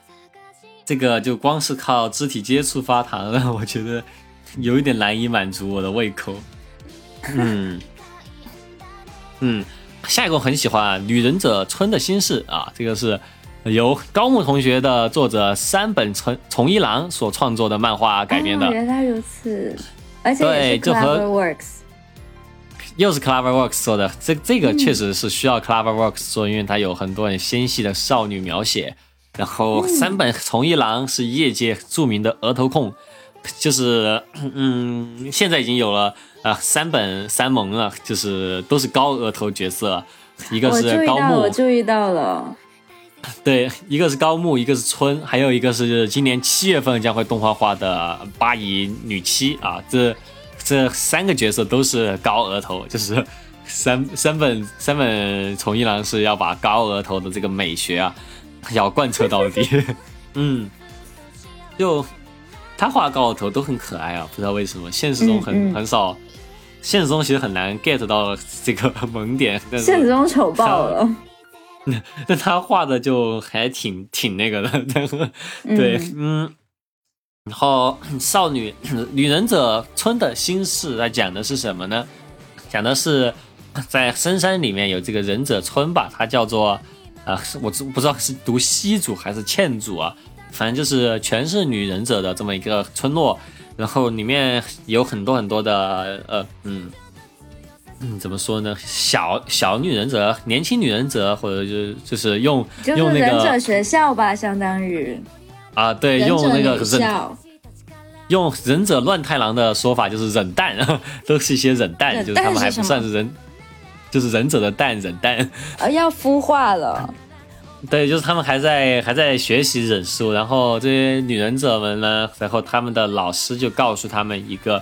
这个就光是靠肢体接触发糖，让我觉得有一点难以满足我的胃口。嗯嗯，下一个我很喜欢啊，《女忍者春的心事》啊，这个是由高木同学的作者山本从从一郎所创作的漫画改编的，
哦，原来如此，而且也是
对就和。又是 CloverWorks 做的。这这个确实是需要 CloverWorks 做，因为它有很多很纤细的少女描写。然后三本从一郎是业界著名的额头控，就是嗯，现在已经有了呃三本三萌了，就是都是高额头角色，一个是高
木，我，注意到了。
对，一个是高木，一个是春，还有一个是今年七月份将会动画化的八乙女七啊，这这三个角色都是高额头，就是三三本三本从一郎是要把高额头的这个美学啊，要贯彻到底。嗯，就他画高额头都很可爱啊，不知道为什么现实中很、
嗯嗯
很少，现实中其实很难 get 到这个萌点，
现实中丑爆了，
那 他画的就还挺挺那个的，对，嗯。然后少女 女忍者村的心事，它讲的是什么呢？讲的是在深山里面有这个忍者村吧，它叫做呃，我不知道是读西组还是欠组啊，反正就是全是女忍者的这么一个村落。然后里面有很多很多的呃嗯嗯，怎么说呢？小小女忍者、年轻女忍者，或者就就是用用那个
忍者学校吧，相当于。
啊，对，用那个忍，用忍者乱太郎的说法就是忍蛋，都是一些忍蛋，就是他们还不算是忍，就是忍者的蛋忍蛋，
呃，要孵化了。
对，就是他们还在还在学习忍术，然后这些女忍者们呢，然后他们的老师就告诉他们一个，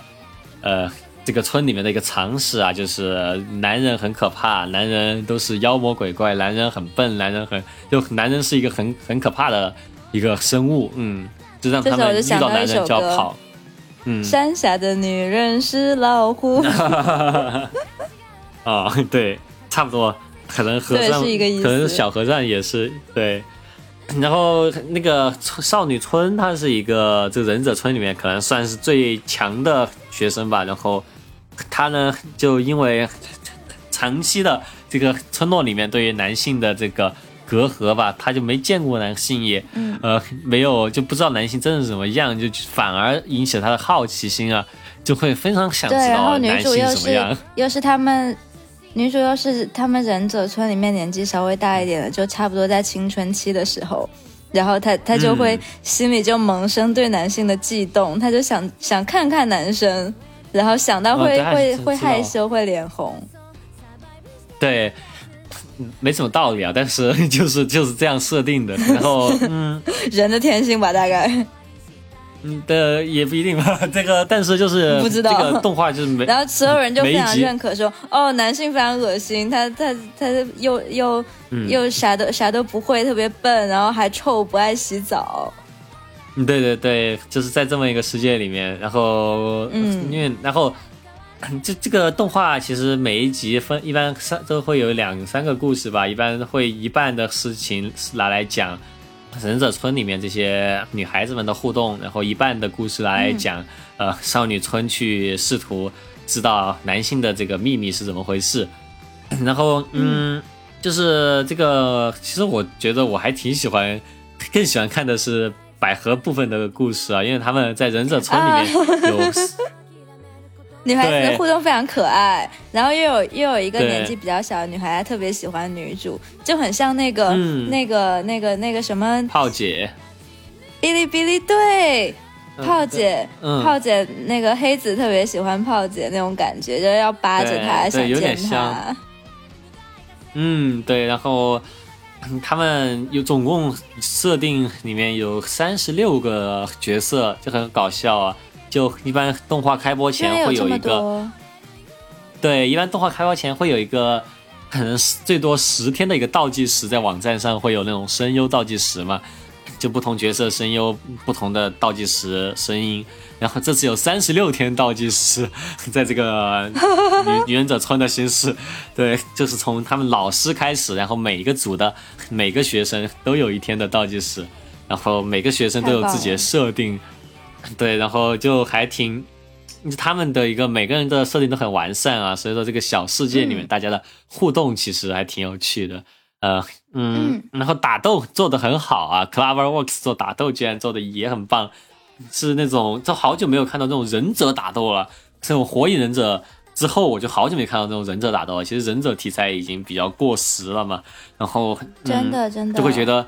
呃，这个村里面的一个常识啊，就是男人很可怕，男人都是妖魔鬼怪，男人很笨，男人很就男人是一个很很可怕的。一个生物，嗯，就让他们遇到男人就要跑，嗯，
山下的女人是老虎，
啊，对，差不多，可能和尚，可能小和尚也是对，然后那个少女村，它是一个这忍者村里面可能算是最强的学生吧，然后她呢就因为长期的这个村落里面对于男性的这个。隔阂吧，他就没见过男性也，呃，没有就不知道男性真的怎么样，就反而引起了他的好奇心啊，就会非常想知道男性怎么样。
又是他们，女主又是他们忍者村里面年纪稍微大一点的，就差不多在青春期的时候，然后他他就会心里就萌生对男性的悸动，他就想想看看男生，然后想到会会会害羞会脸红，
对。没什么道理啊，但是 就是就是这样设定的。然后，嗯，
人的天性吧，大概。
嗯的也不一定吧。这个，但是就是
不知道
这个动画就是没。
然后所有人就非常认可说，哦，男性非常恶心，他他他又又又啥都啥都不会，特别笨，然后还臭，不爱洗澡。
对对对，就是在这么一个世界里面，然后嗯，因为然后。这这个动画其实每一集分一般三都会有两三个故事吧，一般会一半的事情拿来讲忍者村里面这些女孩子们的互动，然后一半的故事拿来讲呃少女村去试图知道男性的这个秘密是怎么回事。然后嗯，就是这个其实我觉得我还挺喜欢，更喜欢看的是百合部分的故事啊，因为他们在忍者村里面有。
女孩子的互动非常可爱，然后又有又有一个年纪比较小的女孩特别喜欢女主，就很像那个那个那个那个什么
炮姐，
哔哩哔哩对，炮姐，炮姐那个黑子特别喜欢炮姐那种感觉，就是要扒着她想见她。
嗯，对，然后他们有总共设定里面有三十六个角色，就很搞笑啊。就一般动画开播前会有一个，对，一般动画开播前会有一个，可能是最多十天的一个倒计时，在网站上会有那种声优倒计时嘛，就不同角色声优不同的倒计时声音，然后这次有三十六天倒计时，在这个女 女忍者村的形式，对，就是从他们老师开始，然后每一个组的每个学生都有一天的倒计时，然后每个学生都有自己的设定。对，然后就还挺，他们的一个每个人的设定都很完善啊，所以说这个小世界里面大家的互动其实还挺有趣的，呃，嗯，然后打斗做的很好啊，Clover Works 做打斗居然做的也很棒，是那种就好久没有看到这种忍者打斗了，这种火影忍者之后我就好久没看到这种忍者打斗了，其实忍者题材已经比较过时了嘛，然后
真的真的
就会觉得。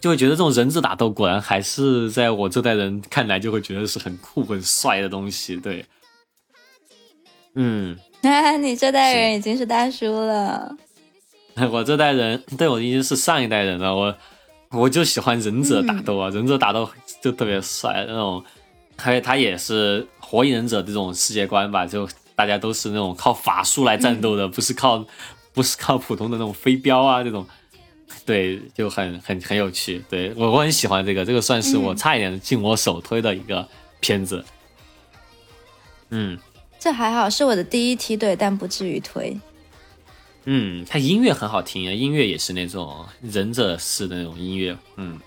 就会觉得这种人质打斗果然还是在我这代人看来就会觉得是很酷很帅的东西，对，嗯，
你这代人已经是大叔了，
我这代人对我已经是上一代人了，我我就喜欢忍者打斗啊，忍者打斗就特别帅那种，还有他也是火影忍者这种世界观吧，就大家都是那种靠法术来战斗的，不是靠不是靠普通的那种飞镖啊这种。对，就很很很有趣。对我我很喜欢这个，这个算是我差一点进我首推的一个片子。嗯，
这还好，是我的第一梯队，但不至于推。
嗯，它音乐很好听啊，音乐也是那种忍者式的那种音乐，嗯，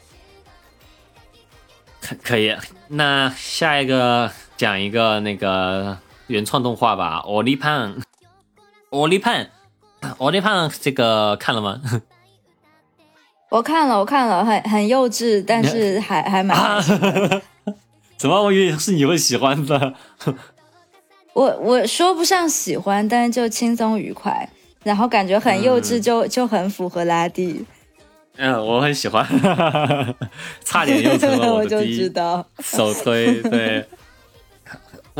可可以。那下一个讲一个那个原创动画吧，《奥利胖》，《奥利胖》，《奥利胖》这个看了吗？
我看了，我看了，很很幼稚，但是还还蛮
啊，怎么？我以为是你会喜欢的。
我我说不上喜欢，但是就轻松愉快，然后感觉很幼稚，
嗯
就就很符合拉蒂。
嗯，我很喜欢，差点又成了
我就
的第一
知道，
首推。对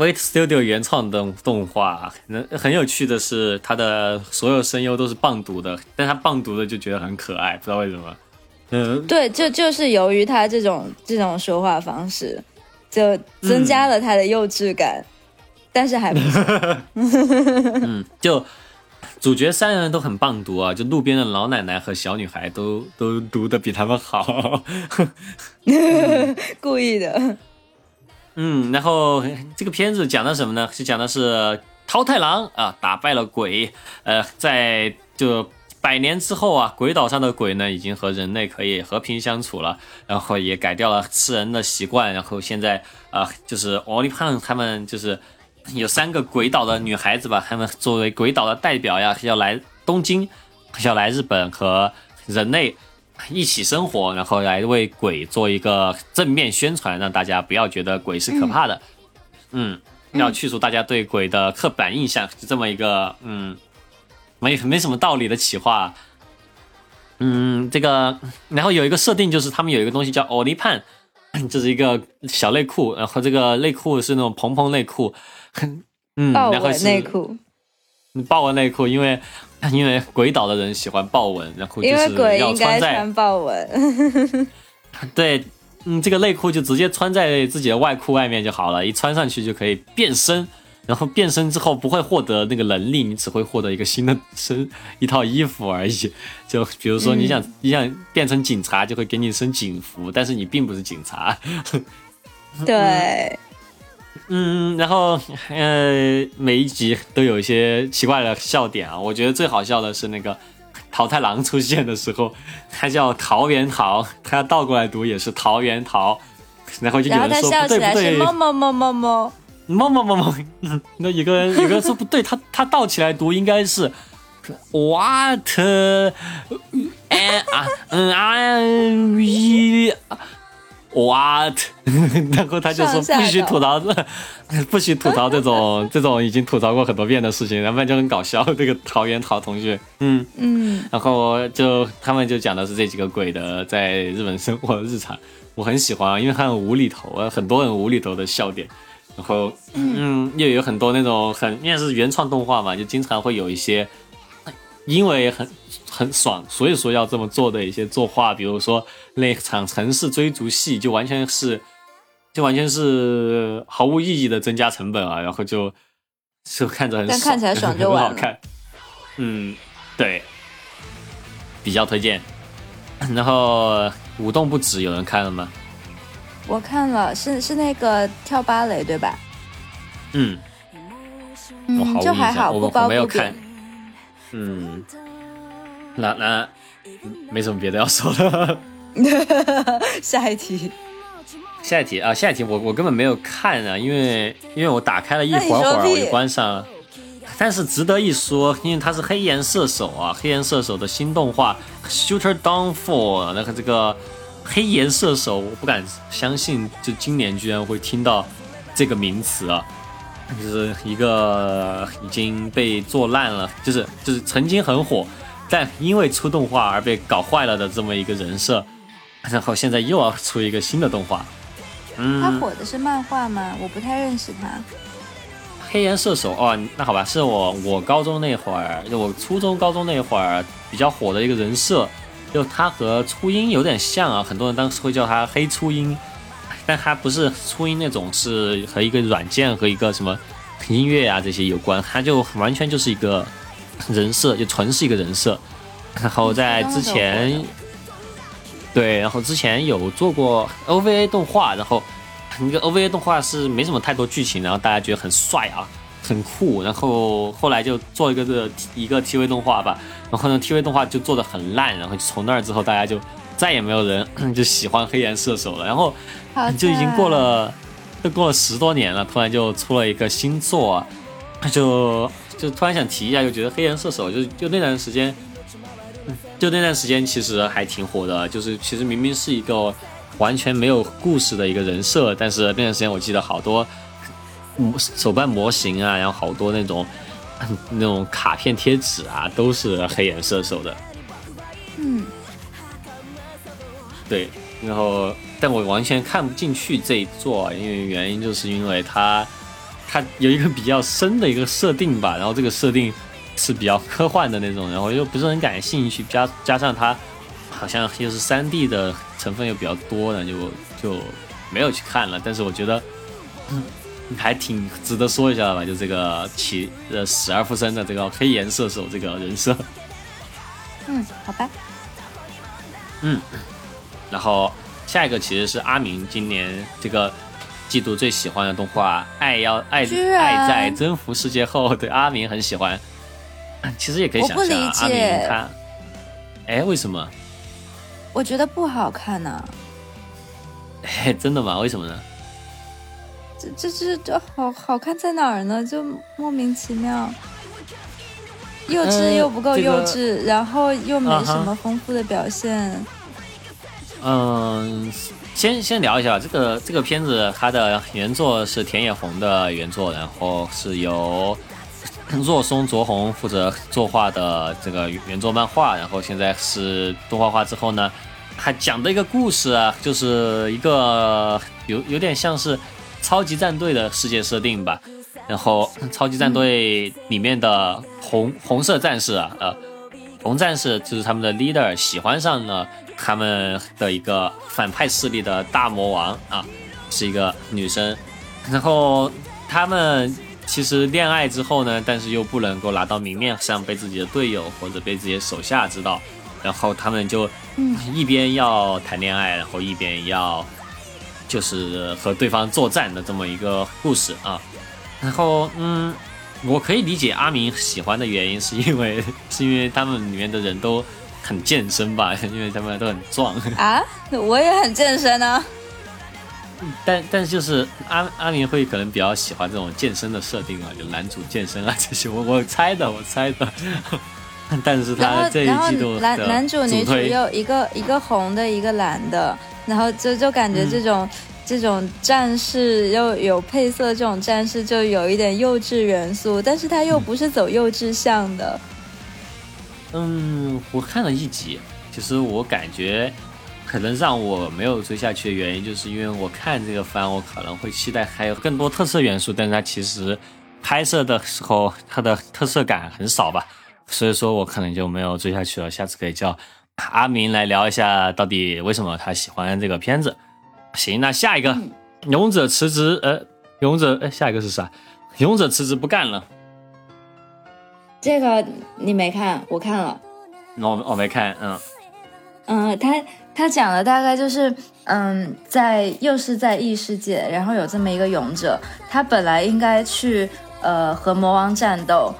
，Wait Studio 原创的动画，很很有趣的是，它的所有声优都是棒读的，但他棒读的就觉得很可爱，不知道为什么。嗯，
对，就就是由于他这种这种说话方式，就增加了他的幼稚感，但是还不错。
嗯，就主角三人都很棒读啊，就路边的老奶奶和小女孩都都读的比他们好。
故意的。
嗯，然后这个片子讲的什么呢？是讲的是桃太郎啊打败了鬼，呃，在就百年之后啊，鬼岛上的鬼呢已经和人类可以和平相处了，然后也改掉了吃人的习惯，然后现在啊，就是奥利胖他们就是有三个鬼岛的女孩子吧，她们作为鬼岛的代表呀，要来东京，要来日本和人类一起生活，然后来为鬼做一个正面宣传，让大家不要觉得鬼是可怕的。嗯，要去除大家对鬼的刻板印象，就这么一个嗯，没没什么道理的企划。嗯，这个，然后有一个设定就是他们有一个东西叫奥利盼，这是一个小内裤，然后这个内裤是那种蓬蓬内裤，嗯，然后是
内裤，
豹纹内裤，因为 因为鬼岛的人喜欢豹纹，然后就是要穿在
豹纹。
对，嗯，这个内裤就直接穿在自己的外裤外面就好了，一穿上去就可以变身。然后变身之后不会获得那个能力，你只会获得一个新的身一套衣服而已。就比如说你想、你想变成警察，就会给你一身警服，但是你并不是警察。
对，
嗯，然后呃，每一集都有一些奇怪的笑点啊。我觉得最好笑的是那个桃太郎出现的时候，他叫桃园桃，他倒过来读也是桃园桃，然后就有人说
笑起来是
不对不对，
么么么么么，
么么么么，嗯那有个人有个人说不对，他他倒起来读应该是 what 哎啊嗯啊一 what，然后他就说
上下
不许吐槽这，不许吐槽这种 这种已经吐槽过很多遍的事情，然后就很搞笑。这个桃园桃同学，嗯，
嗯，
然后就他们就讲的是这几个鬼的在日本生活的日常，我很喜欢啊，因为他很无厘头啊，很多很无厘头的笑点。然后，嗯，又有很多那种很，因为是原创动画嘛，就经常会有一些，因为很很爽，所以说要这么做的一些作画，比如说那场城市追逐戏，就完全是，就完全是毫无意义的增加成本啊，然后就就看着很爽，
但 看起来爽就完了
很好看。嗯，对，比较推荐。然后舞动不止，有人看了吗？
我看了，是是那个跳芭蕾对吧？
嗯，
嗯，就还好，不褒
没有看
不贬。。
嗯，那那没什么别的要说了。
下一题，
下一题啊，下一题我我根本没有看啊，因为因为我打开了一会儿会儿我就关上了。但是值得一说，因为他是黑岩射手啊，黑岩射手的新动画《Shooter Downfall》，那个这个黑岩射手，我不敢相信，就今年居然会听到这个名词啊，就是一个已经被做烂了，就是就是曾经很火，但因为出动画而被搞坏了的这么一个人设，然后现在又要出一个新的动画。嗯，
他火的是漫画吗？我不太认识他。
黑岩射手哦，那好吧，是我我高中那会儿，就我初中高中那会儿比较火的一个人设，就他和初音有点像啊，很多人当时会叫他黑初音，但他不是初音那种，是和一个软件和一个什么音乐啊这些有关，他就完全就是一个人设，就纯是一个人设。然后在之前，对，然后之前有做过 OVA 动画，然后那个 OVA 动画是没什么太多剧情，然后大家觉得很帅啊，很酷，然后后来就做一个这一个 TV 动画吧，然后呢 TV 动画就做的很烂，然后从那儿之后大家就再也没有人就喜欢黑岩射手了，然后
好
就已经过了，都过了十多年了，突然就出了一个新作，就就突然想提一下，就觉得黑岩射手就就那段时间，就那段时间其实还挺火的，就是其实明明是一个完全没有故事的一个人设，但是那段时间我记得好多模手办模型啊，然后好多那种 那种卡片贴纸啊，都是黑岩射手的。
嗯，
对，然后但我完全看不进去这一座，因为原因就是因为它它有一个比较深的一个设定吧，然后这个设定是比较科幻的那种，然后又不是很感兴趣，加加上它好像又是三 D 的成分又比较多呢，就就没有去看了。但是我觉得。嗯还挺值得说一下的吧，就这个起呃死而复生的这个黑岩射手这个人设，
嗯，好吧，嗯
然后下一个其实是阿明今年这个季度最喜欢的动画《爱要爱爱在征服世界后》，对阿明很喜欢。其实也可以想象啊，
我不理解
阿明他，哎，为什么？
我觉得不好看呢、
嘿，真的吗？为什么呢？
这这这这好好看在哪儿呢？就莫名其妙，幼稚
嗯
又不够
这个
幼稚，然后又没什么丰富的表现。
嗯，先先聊一下这个这个片子，它的原作是田野弘的原作，然后是由若松卓宏负责作画的这个原作漫画，然后现在是动画化之后呢，还讲的一个故事啊，就是一个有有点像是超级战队的世界设定吧。然后超级战队里面的红红色战士啊，呃，红战士就是他们的 leader 喜欢上了他们的一个反派势力的大魔王啊，是一个女生。然后他们其实恋爱之后呢，但是又不能够拿到明面上被自己的队友或者被自己的手下知道，然后他们就一边要谈恋爱，然后一边要就是和对方作战的这么一个故事啊。然后嗯，我可以理解阿明喜欢的原因，是因为 是因为他们里面的人都很健身吧，因为他们都很壮。
啊，我也很健身啊。
但但就是阿阿明会可能比较喜欢这种健身的设定啊，就男主健身啊这些，我我猜的，我猜的。但是他这一季度
男男主女主
推
又一个一个红的，一个蓝的，然后就就感觉这种、这种战士又有配色，这种战士就有一点幼稚元素，但是他又不是走幼稚向的。
嗯，嗯我看了一集，其实我感觉可能让我没有追下去的原因，就是因为我看这个番，我可能会期待还有更多特色元素，但是它其实拍摄的时候它的特色感很少吧，所以说我可能就没有追下去了。下次可以叫阿明来聊一下，到底为什么他喜欢这个片子。行，那下一个，勇者辞职，呃，勇者，哎，下一个是啥？勇者辞职不干了。
这个你没看，我看了。
我我没看，嗯。
嗯，他他讲的大概就是，嗯，在又是在异世界，然后有这么一个勇者，他本来应该去呃和魔王战斗，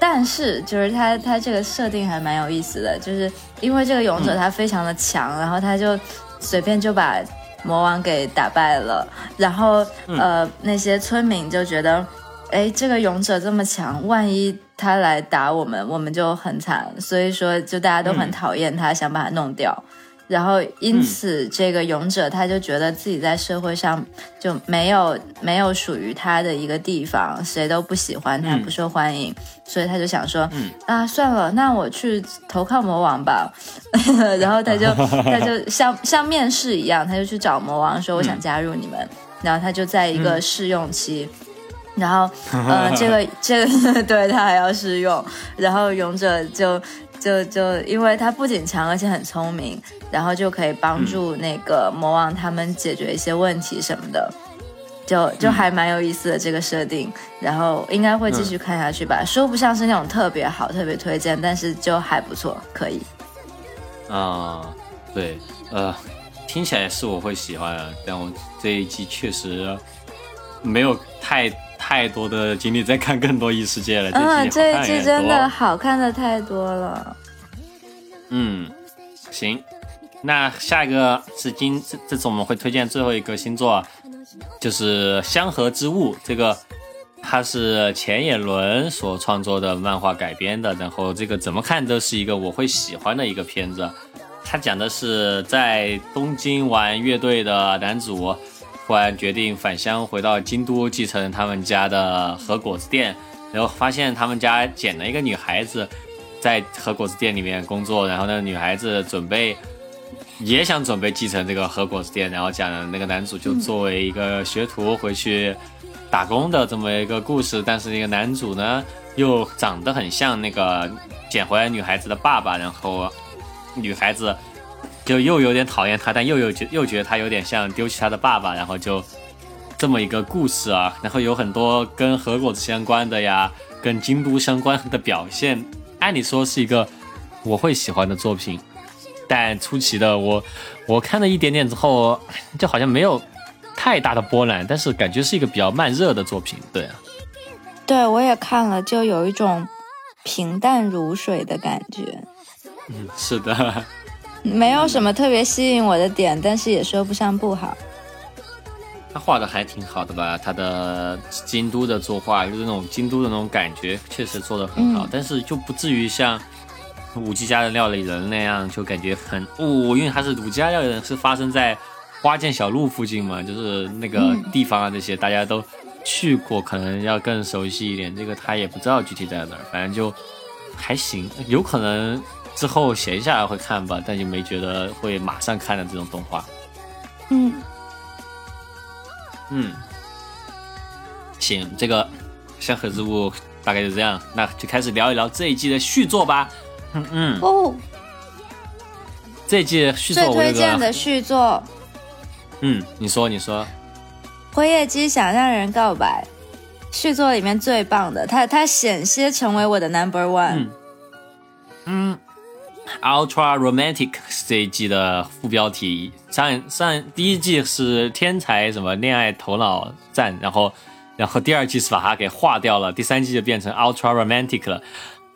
但是就是他他这个设定还蛮有意思的，就是因为这个勇者他非常的强，然后他就随便就把魔王给打败了，然后呃那些村民就觉得，哎，这个勇者这么强，万一他来打我们，我们就很惨，所以说就大家都很
嗯
讨厌他，想把他弄掉。然后因此，这个勇者他就觉得自己在社会上就没有没有属于他的一个地方，谁都不喜欢他，
嗯
不受欢迎，所以他就想说，
嗯
啊，算了，那我去投靠魔王吧。然后他就 他就像像面试一样，他就去找魔王说我想加入你们，然后他就在一个试用期。然后，呃，这个这个 对他还要试用，然后勇者就就就因为他不仅强，而且很聪明，然后就可以帮助那个魔王他们解决一些问题什么的，就就还蛮有意思的这个设定。然后应该会继续看下去吧，说不上是那种特别好、特别推荐，但是就还不错，可以。
啊、对，呃，听起来是我会喜欢的，但我这一季确实没有太太多的精力在看更多异世界了。
嗯，这一
季
季真的好看的太多了。
嗯，行，那下一个是今这这次我们会推荐最后一个星座，就是《香河之物》这个。它是前野伦所创作的漫画改编的，然后这个怎么看都是一个我会喜欢的一个片子。它讲的是在东京玩乐队的男主，突然决定返乡回到京都继承他们家的和果子店，然后发现他们家捡了一个女孩子在和果子店里面工作，然后那个女孩子准备也想准备继承这个和果子店，然后讲那个男主就作为一个学徒回去。打工的这么一个故事，但是那个男主呢，又长得很像那个捡回来女孩子的爸爸，然后女孩子就又有点讨厌他，但又有觉又觉得他有点像丢弃他的爸爸，然后就这么一个故事啊，然后有很多跟和果子相关的呀，跟京都相关的表现，按理说是一个我会喜欢的作品，但出奇的我我看了一点点之后，就好像没有。太大的波澜，但是感觉是一个比较慢热的作品，对啊，
对我也看了，就有一种平淡如水的感觉。
嗯，是的，
没有什么特别吸引我的点，但是也说不上不好。
他画的还挺好的吧？他的京都的作画，就是那种京都的那种感觉，确实做的很好，但是就不至于像五 G 家的料理人那样，就感觉很哦，因为他是五 G 家料理人是发生在。花见小路附近嘛，就是那个地方啊，这些大家都去过，可能要更熟悉一点。这个他也不知道具体在哪儿，反正就还行，有可能之后闲下来会看吧，但就没觉得会马上看的这种动画。
嗯
嗯，行，这个香河之物大概就这样，那就开始聊一聊这一季的续作吧。嗯嗯
哦，
这一季续作
最推荐的续作。
嗯，你说，你说，
辉夜姬想让人告白，续作里面最棒的，他他险些成为我的 number one。
嗯，Ultra Romantic 这一季的副标题，上上第一季是天才什么恋爱头脑战，然后然后第二季是把它给划掉了，第三季就变成 Ultra Romantic 了，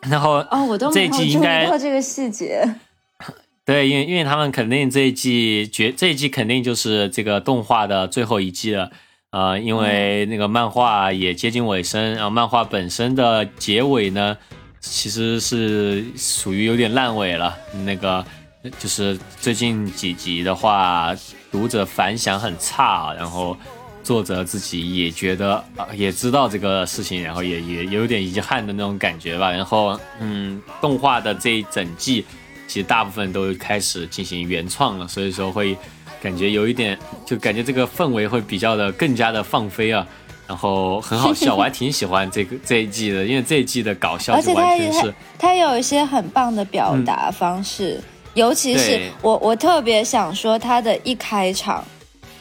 然后
哦，我都没有注意到这个细节。
对，因为因为他们肯定这一季绝这一季肯定就是这个动画的最后一季了，呃，因为那个漫画也接近尾声，然后漫画本身的结尾呢，其实是属于有点烂尾了。那个就是最近几集的话，读者反响很差，然后作者自己也觉得啊，也知道这个事情，然后也也有点遗憾的那种感觉吧。然后嗯，动画的这一整季。其实大部分都开始进行原创了，所以说会感觉有一点，就感觉这个氛围会比较的更加的放飞啊，然后很好笑，我还挺喜欢这个这一季的，因为这一季的搞笑就完全是
他有一些很棒的表达方式，尤其是我我特别想说他的一开场，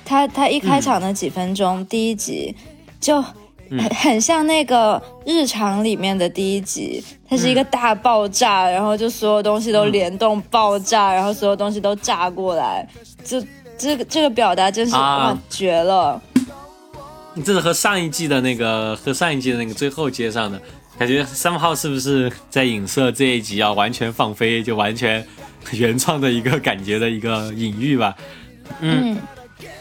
他他一开场的几分钟，第一集就。很很像那个日常里面的第一集，它是一个大爆炸，然后就所有东西都联动爆炸，然后所有东西都炸过来，这这个这个表达真是哇绝了！
你这是和上一季的那个和上一季的那个最后接上的，感觉三号是不是在影射这一集要完全放飞，就完全原创的一个感觉的一个隐喻吧？嗯。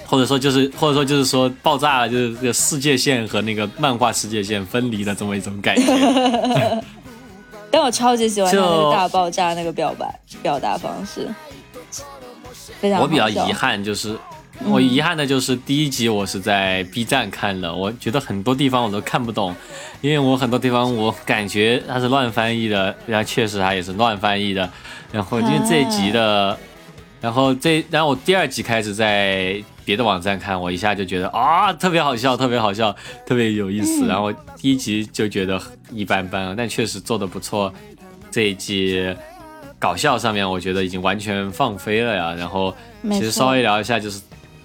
或者说就是，或者说就是说爆炸了，就是这个世界线和那个漫画世界线分离的这么一种感觉。
但我超级喜欢那个大爆炸那个表白表达方式，非常。
我比较遗憾就是，我遗憾的就是第一集我是在 B 站看的，我觉得很多地方我都看不懂，因为我很多地方我感觉它是乱翻译的，然后确实它也是乱翻译的，然后因为这一集的，然后这然后我第二集开始在。别的网站看我一下就觉得啊特别好笑，特别好笑，特别有意思。然后第一集就觉得一般般，但确实做的不错。这一季搞笑上面我觉得已经完全放飞了呀。然后其实稍微聊一下，就是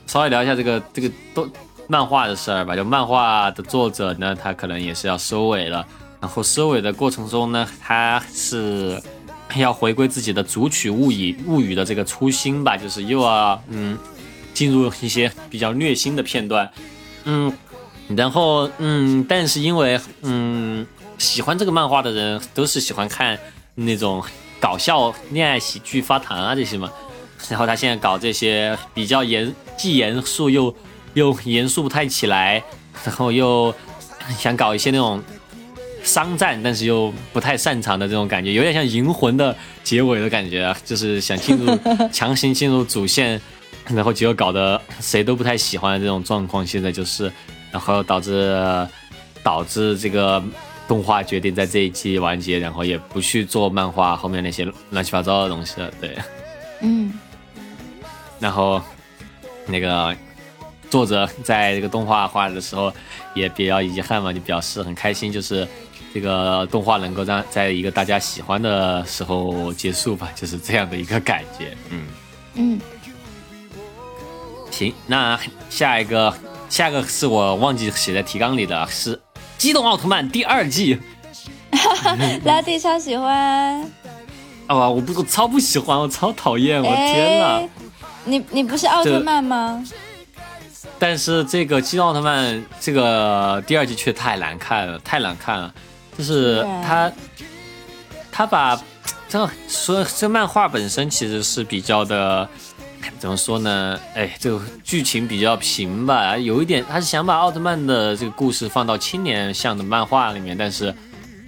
稍微聊一下这个这个都漫画的事儿吧。就漫画的作者呢，他可能也是要收尾了。然后收尾的过程中呢，他是要回归自己的主曲物语物语的这个初心吧，就是又要嗯。进入一些比较虐心的片段，嗯，然后嗯，但是因为嗯，喜欢这个漫画的人都是喜欢看那种搞笑恋爱喜剧发糖啊这些嘛，然后他现在搞这些比较严既严肃又又严肃不太起来，然后又想搞一些那种。商战，但是又不太擅长的这种感觉，有点像《银魂》的结尾的感觉啊，就是想进入强行进入主线，然后结果搞得谁都不太喜欢的这种状况。现在就是，然后导致导致这个动画决定在这一季完结，然后也不去做漫画后面那些乱七八糟的东西了。对，
嗯，
然后那个作者在这个动画画的时候也比较遗憾嘛，就表示很开心，就是。这个动画能够让在一个大家喜欢的时候结束吧，就是这样的一个感觉。
嗯嗯，
行，那下一个，下一个是我忘记写在提纲里的，是《机动奥特曼》第二季。
拉蒂超喜欢。
啊，我不，我超不喜欢，我超讨厌，我天呐。
你你不是奥特曼吗？
但是这个《机动奥特曼》这个第二季却太难看了，太难看了。就是他，他把 这说这漫画本身其实是比较的，怎么说呢？哎，这个剧情比较平吧，有一点他是想把奥特曼的这个故事放到青年向的漫画里面，但是，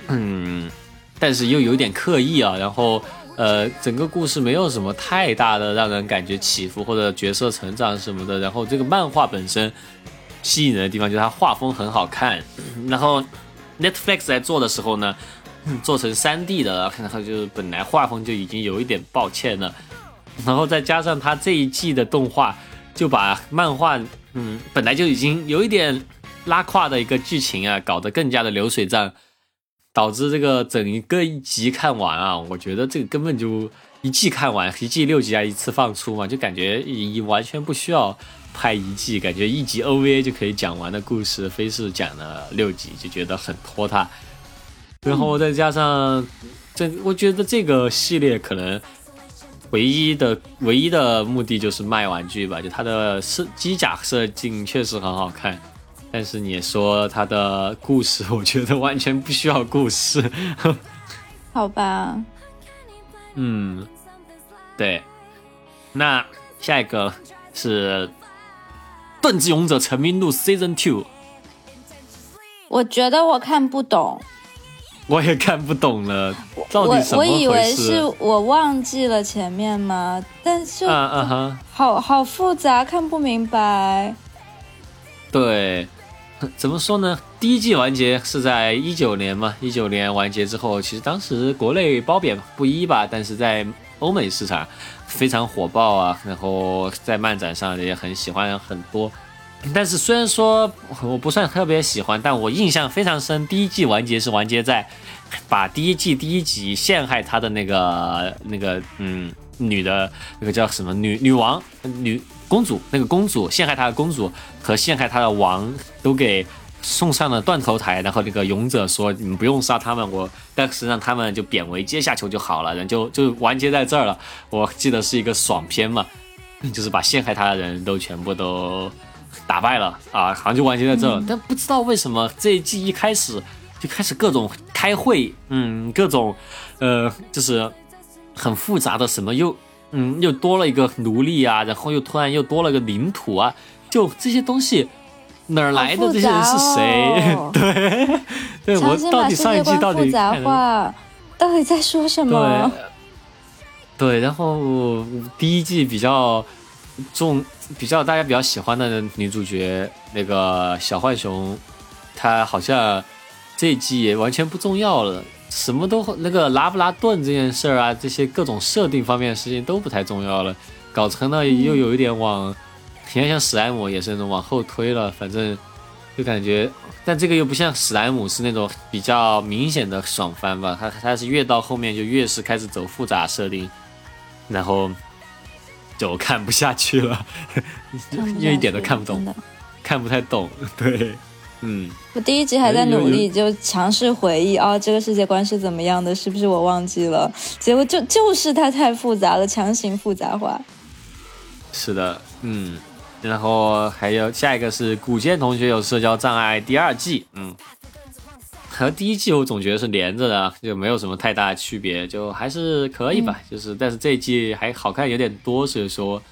嗯，但是又有点刻意啊。然后，呃，整个故事没有什么太大的让人感觉起伏或者角色成长什么的。然后这个漫画本身吸引人的地方就是它画风很好看，然后。Netflix 在做的时候呢，做成 3D 的，然后就是本来画风就已经有一点抱歉了，然后再加上它这一季的动画，就把漫画，嗯，本来就已经有一点拉胯的一个剧情啊，搞得更加的流水账，导致这个整一个一集看完啊，我觉得这个根本就一季看完，一季六集啊，一次放出嘛，就感觉已完全不需要。拍一季，感觉一集 OVA 就可以讲完的故事，非是讲了六集，就觉得很拖沓。然后再加上这，我觉得这个系列可能唯一的唯一的目的就是卖玩具吧。就它的设机甲设定确实很好看，但是你说他的故事，我觉得完全不需要故事。
好吧。
嗯，对。那下一个是。《盾之勇者成名录》Season Two，
我觉得我看不懂，
我也看不懂了。到底什
么我以为是我忘记了前面吗？但是，嗯嗯哼，好好复杂，看不明白。
对，怎么说呢？第一季完结是在一九年嘛？一九年完结之后，其实当时国内褒贬不一吧，但是在欧美市场。非常火爆啊，然后在漫展上也很喜欢很多。但是虽然说我不算特别喜欢，但我印象非常深。第一季完结是完结在把第一季第一集陷害他的那个那个嗯女的那个叫什么女女王女公主那个公主陷害她的公主和陷害她的王都给。送上了断头台，然后那个勇者说：“你们不用杀他们，我但是让他们就贬为阶下囚就好了，人就就完结在这儿了。”我记得是一个爽片嘛，就是把陷害他的人都全部都打败了啊，好像就完结在这儿。但不知道为什么这一季一开始就开始各种开会，嗯，各种呃，就是很复杂的什么又嗯又多了一个奴隶啊，然后又突然又多了个领土啊，就这些东西。哪儿来的这些人是谁？对，对我到底上一季到底
复杂化到底在说什么？
对，然后第一季比较重，比较大家比较喜欢的女主角那个小浣熊，她好像这一季也完全不重要了，什么都那个拉布拉顿这件事儿啊，这些各种设定方面的事情都不太重要了，搞成了又有一点往。挺像史莱姆也是那种往后推了，反正就感觉，但这个又不像史莱姆是那种比较明显的爽翻吧，它它是越到后面就越是开始走复杂设定，然后就看不下去了，因为一点都看不懂，看不太懂，对，嗯，
我第一集还在努力就尝试回忆啊，这个世界观是怎么样的，是不是我忘记了？结果就就是它太复杂了，强行复杂化。
是的，嗯。然后还有下一个是古剑同学有社交障碍第二季，嗯，和第一季我总觉得是连着的，就没有什么太大的区别，就还是可以吧。就是但是这一季还好看有点多，所以说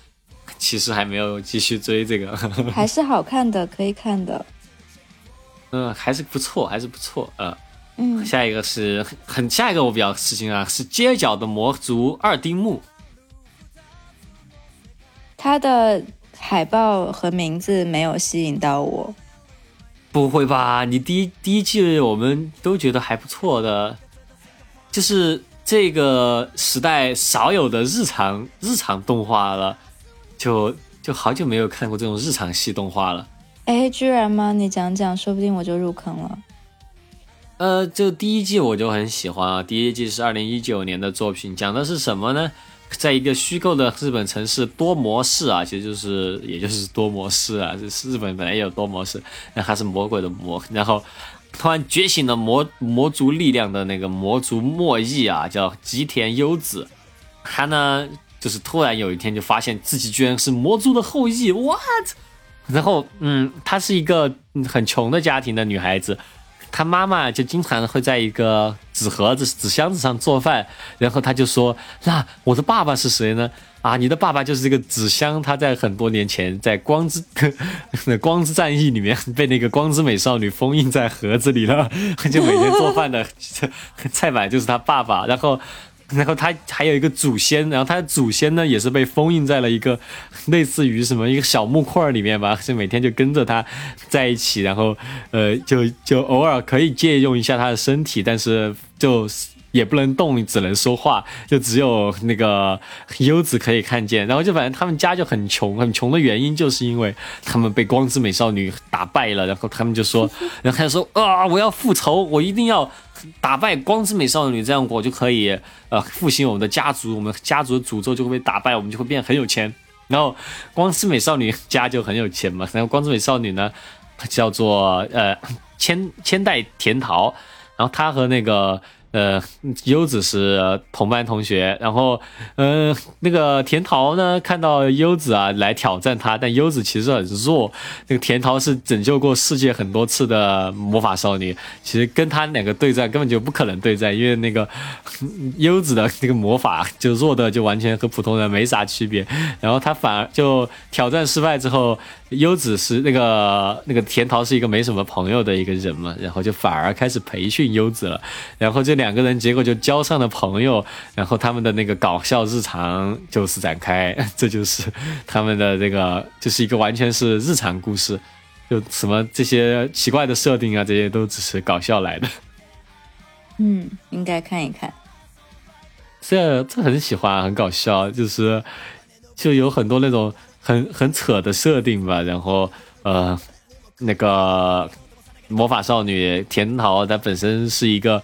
其实还没有继续追这个，
还是好看的，可以看的。
嗯，还是不错，还是不错，呃。
嗯，
下一个是很下一个我比较吃惊啊，是街角的魔族二丁目。
他的海报和名字没有吸引到我。
不会吧？你第一第一季我们都觉得还不错的，就是这个时代少有的日常日常动画了，就就好久没有看过这种日常系动画了。
哎，居然吗？你讲讲，说不定我就入坑了。
呃，就第一季我就很喜欢啊。第一季是二零一九年的作品，讲的是什么呢？在一个虚构的日本城市多模式啊，其实就是也就是多模式啊。这日本本来也有多模式，那还是魔鬼的魔。然后突然觉醒了魔魔族力量的那个魔族末裔啊，叫吉田优子。他呢，就是突然有一天就发现自己居然是魔族的后裔，what？然后嗯，她是一个很穷的家庭的女孩子。她妈妈就经常会在一个纸盒子、纸箱子上做饭，然后她就说：“那我的爸爸是谁呢？啊，你的爸爸就是这个纸箱，他在很多年前在光之光之战役里面被那个光之美少女封印在盒子里了，就每天做饭的菜板就是他爸爸，然后。”然后他还有一个祖先，然后他的祖先呢也是被封印在了一个类似于什么一个小木块里面吧，就每天就跟着他在一起，然后呃就就偶尔可以借用一下他的身体，但是就也不能动，只能说话，就只有那个优子可以看见。然后就反正他们家就很穷，很穷的原因就是因为他们被光之美少女打败了，然后他们就说，然后他就说啊，我要复仇，我一定要。打败光之美少女，这样我就可以呃复兴我们的家族，我们家族的诅咒就会被打败，我们就会变很有钱。然后光之美少女家就很有钱嘛。然后光之美少女呢，叫做呃千千代甜桃，然后她和那个。呃，优子是同班同学，然后，嗯，那个田桃呢，看到优子啊来挑战他，但优子其实很弱。那个田桃是拯救过世界很多次的魔法少女，其实跟他两个对战根本就不可能对战，因为那个 优子的那个魔法就弱的就完全和普通人没啥区别。然后他反而就挑战失败之后，优子是那个那个田桃是一个没什么朋友的一个人嘛，然后就反而开始培训优子了，然后就。两个人结果就交上了朋友，然后他们的那个搞笑日常就是展开，这就是他们的这个，就是一个完全是日常故事，就什么这些奇怪的设定啊，这些都只是搞笑来的。
嗯，应该看一看。
这这很喜欢，很搞笑，就是就有很多那种很很扯的设定吧，然后呃，那个魔法少女田桃她本身是一个。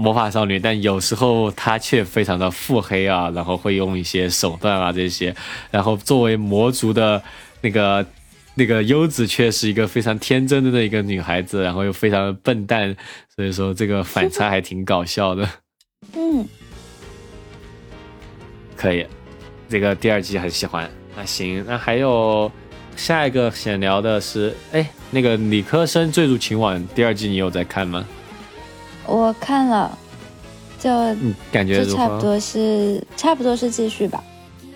魔法少女，但有时候她却非常的腹黑啊，然后会用一些手段啊这些，然后作为魔族的那个那个优子却是一个非常天真的一个女孩子，然后又非常的笨蛋，所以说这个反差还挺搞笑的。
嗯，
可以，这个第二季很喜欢。那行，那还有下一个想聊的是，哎，那个理科生坠入情网第二季你有在看吗？
我看了，就
感觉
就差不多是差不多是继续吧，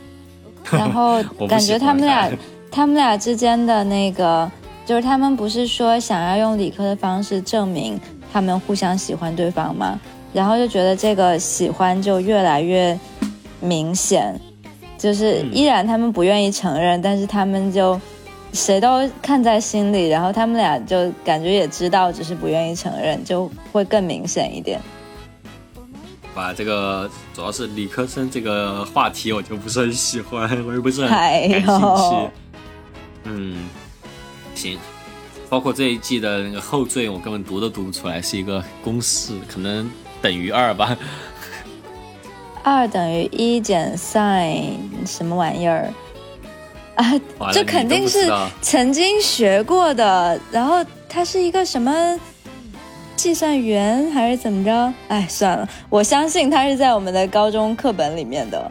然后感觉他们俩他们俩之间的那个，就是他们不是说想要用理科的方式证明他们互相喜欢对方吗？然后就觉得这个喜欢就越来越明显，就是依然他们不愿意承认，但是他们就。谁都看在心里，然后他们俩就感觉也知道，只是不愿意承认，就会更明显一点。
把这个主要是理科生这个话题，我就不是很喜欢，我也不是很
感
兴趣。嗯，行，包括这一季的那个后缀，我根本读都读不出来，是一个公式，可能等于二吧。
二等于一减 sin 什么玩意儿？啊，这肯定是曾经学过的。然后他是一个什么计算员还是怎么着？哎，算了，我相信他是在我们的高中课本里面的。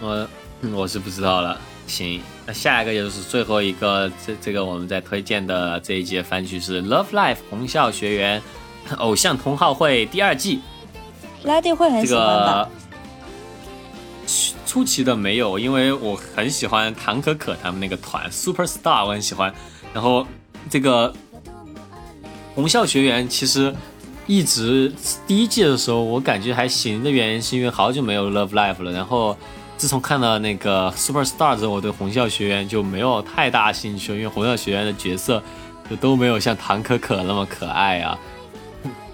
我我是不知道了。行，那下一个就是最后一个，这这个我们在推荐的这一季的番剧是《Love Life》红校学员偶像同好会第二季。
拉蒂会很喜欢吧
个？初初期的没有，因为我很喜欢唐可可他们那个团 Super Star，我很喜欢。然后这个红校学员其实一直第一季的时候我感觉还行的原因是因为好久没有 Love Life 了，然后自从看了那个 Super Star 之后，我对红校学员就没有太大兴趣，因为红校学员的角色就都没有像唐可可那么可爱啊。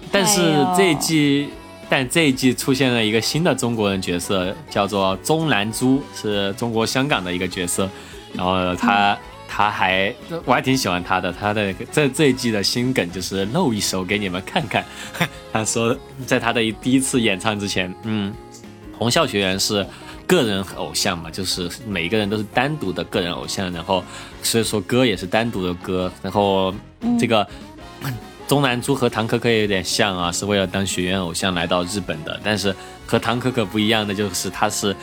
但是这一季，但这一季出现了一个新的中国人角色，叫做钟南珠，是中国香港的一个角色。然后他、他还我还挺喜欢他的，他的这这一季的新梗就是露一手给你们看看。他说在他的一第一次演唱之前，嗯，红校学员是个人偶像嘛，就是每一个人都是单独的个人偶像，然后所以说歌也是单独的歌，然后这个。中南珠和唐可可也有点像啊，是为了当学员偶像来到日本的。但是和唐可可不一样的就是，他是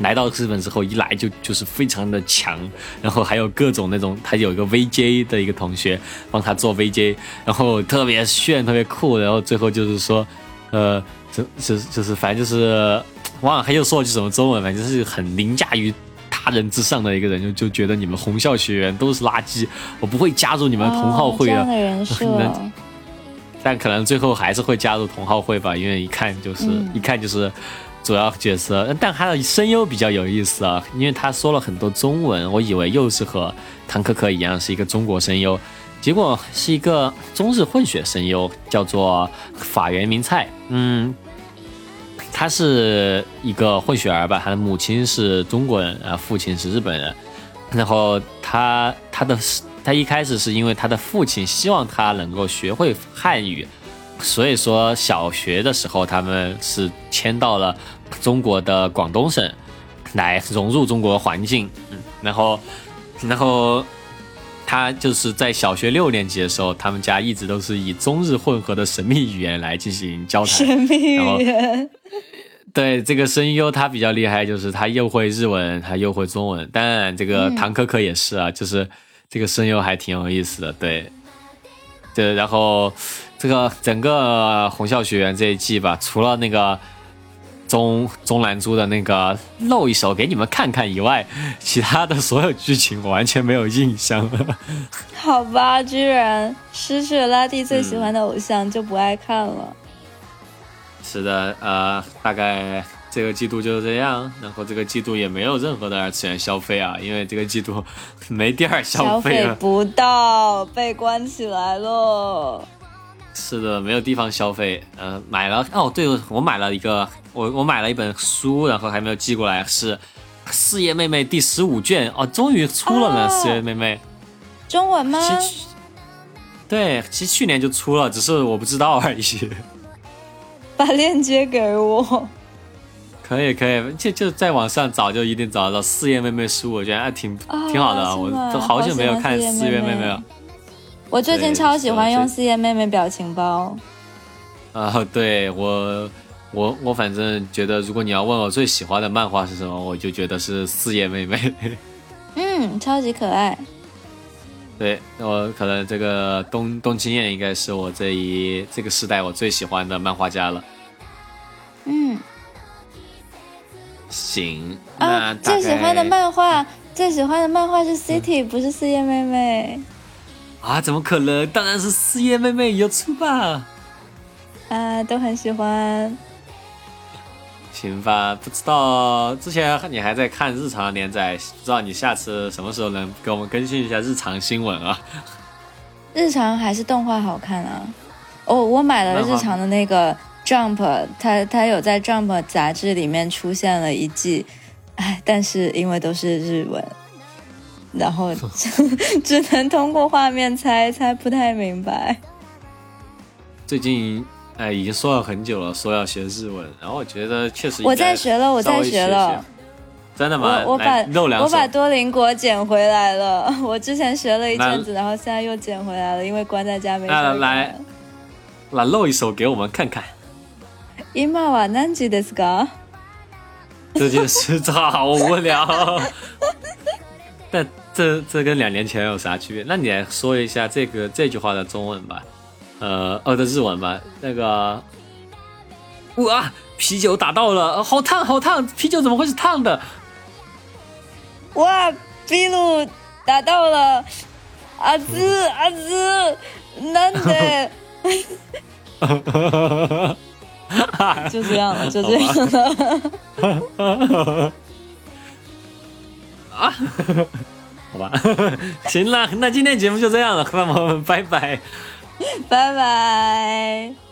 来到日本之后一来就就是非常的强，然后还有各种那种，他有一个 VJ 的一个同学帮他做 VJ，然后特别炫，特别酷，然后最后就是说，呃，就就就是反正就是忘了他又说了句什么中文，反正就是很凌驾于。他人之上的一个人，就就觉得你们红校学员都是垃圾，我不会加入你们同好会的。
哦这样的人设，
能但可能最后还是会加入同好会吧，因为一看就是、
嗯
一看就是主要角色。但他的声优比较有意思啊，因为他说了很多中文，我以为又是和唐可可一样是一个中国声优，结果是一个中日混血声优，叫做法原明菜。嗯，他是一个混血儿吧，他的母亲是中国人，啊，父亲是日本人。然后他他的他一开始是因为他的父亲希望他能够学会汉语，所以说小学的时候他们是迁到了中国的广东省来融入中国环境，嗯，然后然后他就是在小学六年级的时候，他们家一直都是以中日混合的神秘语言来进行交谈，
神秘语言，
对这个声优，他比较厉害，就是他又会日文，他又会中文。当然，这个唐可可也是啊，就是这个声优还挺有意思的。对，对，然后这个整个红校学园这一季吧，除了那个中中兰珠的那个露一手给你们看看以外，其他的所有剧情我完全没有印象了。
好吧，居然失去了拉蒂最喜欢的偶像，就不爱看了。
是的，呃，大概这个季度就是这样，然后这个季度也没有任何的二次元消费啊，因为这个季度没地儿消
消费
费了。
不到，被关起来了。
是的，没有地方消费。呃，买了哦，对，我买了一个，我我买了一本书，然后还没有寄过来，是《四叶妹妹》第十五卷哦，终于出了呢，
哦
四叶妹妹》
中文吗？
对，其实去年就出了，只是我不知道而已。
把链接给我。
可以可以，就就在网上找就一定找得到《四叶妹妹》书，我觉得，还挺
啊
挺好的啊，我都好久没有看《
四
四叶妹妹》了。
我最近超喜欢用四叶妹妹表情包。
啊，对我，我我反正觉得，如果你要问我最喜欢的漫画是什么，我就觉得是四叶妹妹。
嗯，超级可爱。
对我可能这个东东青燕应该是我这一这个时代我最喜欢的漫画家了。
嗯
行，
啊
那，
最喜欢的漫画，最喜欢的漫画是 City，、不是四叶妹妹。
啊，怎么可能？当然是四叶妹妹有出吧。
啊，都很喜欢。
行吧，不知道之前你还在看日常连载，不知道你下次什么时候能给我们更新一下日常新闻啊？
日常还是动画好看啊。哦，我买了日常的那个 Jump，他他有在 Jump 杂志里面出现了一季，哎，但是因为都是日文，然后 只能通过画面猜猜，不太明白。
最近哎已经说了很久了，说要学日文，然后我觉得确实
我在学了，我在
学
了。
真的吗？
我我把我把多邻国捡回来了。我之前学了一阵子，然后现在又捡回来了，因为关在家没事
那
儿干。
来来露一手给我们看看。
今は何時ですか？
这件事好无聊。 但这这跟两年前有啥区别？那你来说一下这个这句话的中文吧，呃，呃的日文吧。那个，哇，啤酒打到了，呃好烫好烫，啤酒怎么会是烫的？
哇，秘鲁打到了，阿兹阿兹，难得， 就这样了，就这样了。
啊，好吧，行了，那今天节目就这样了，那我们拜拜。
拜拜。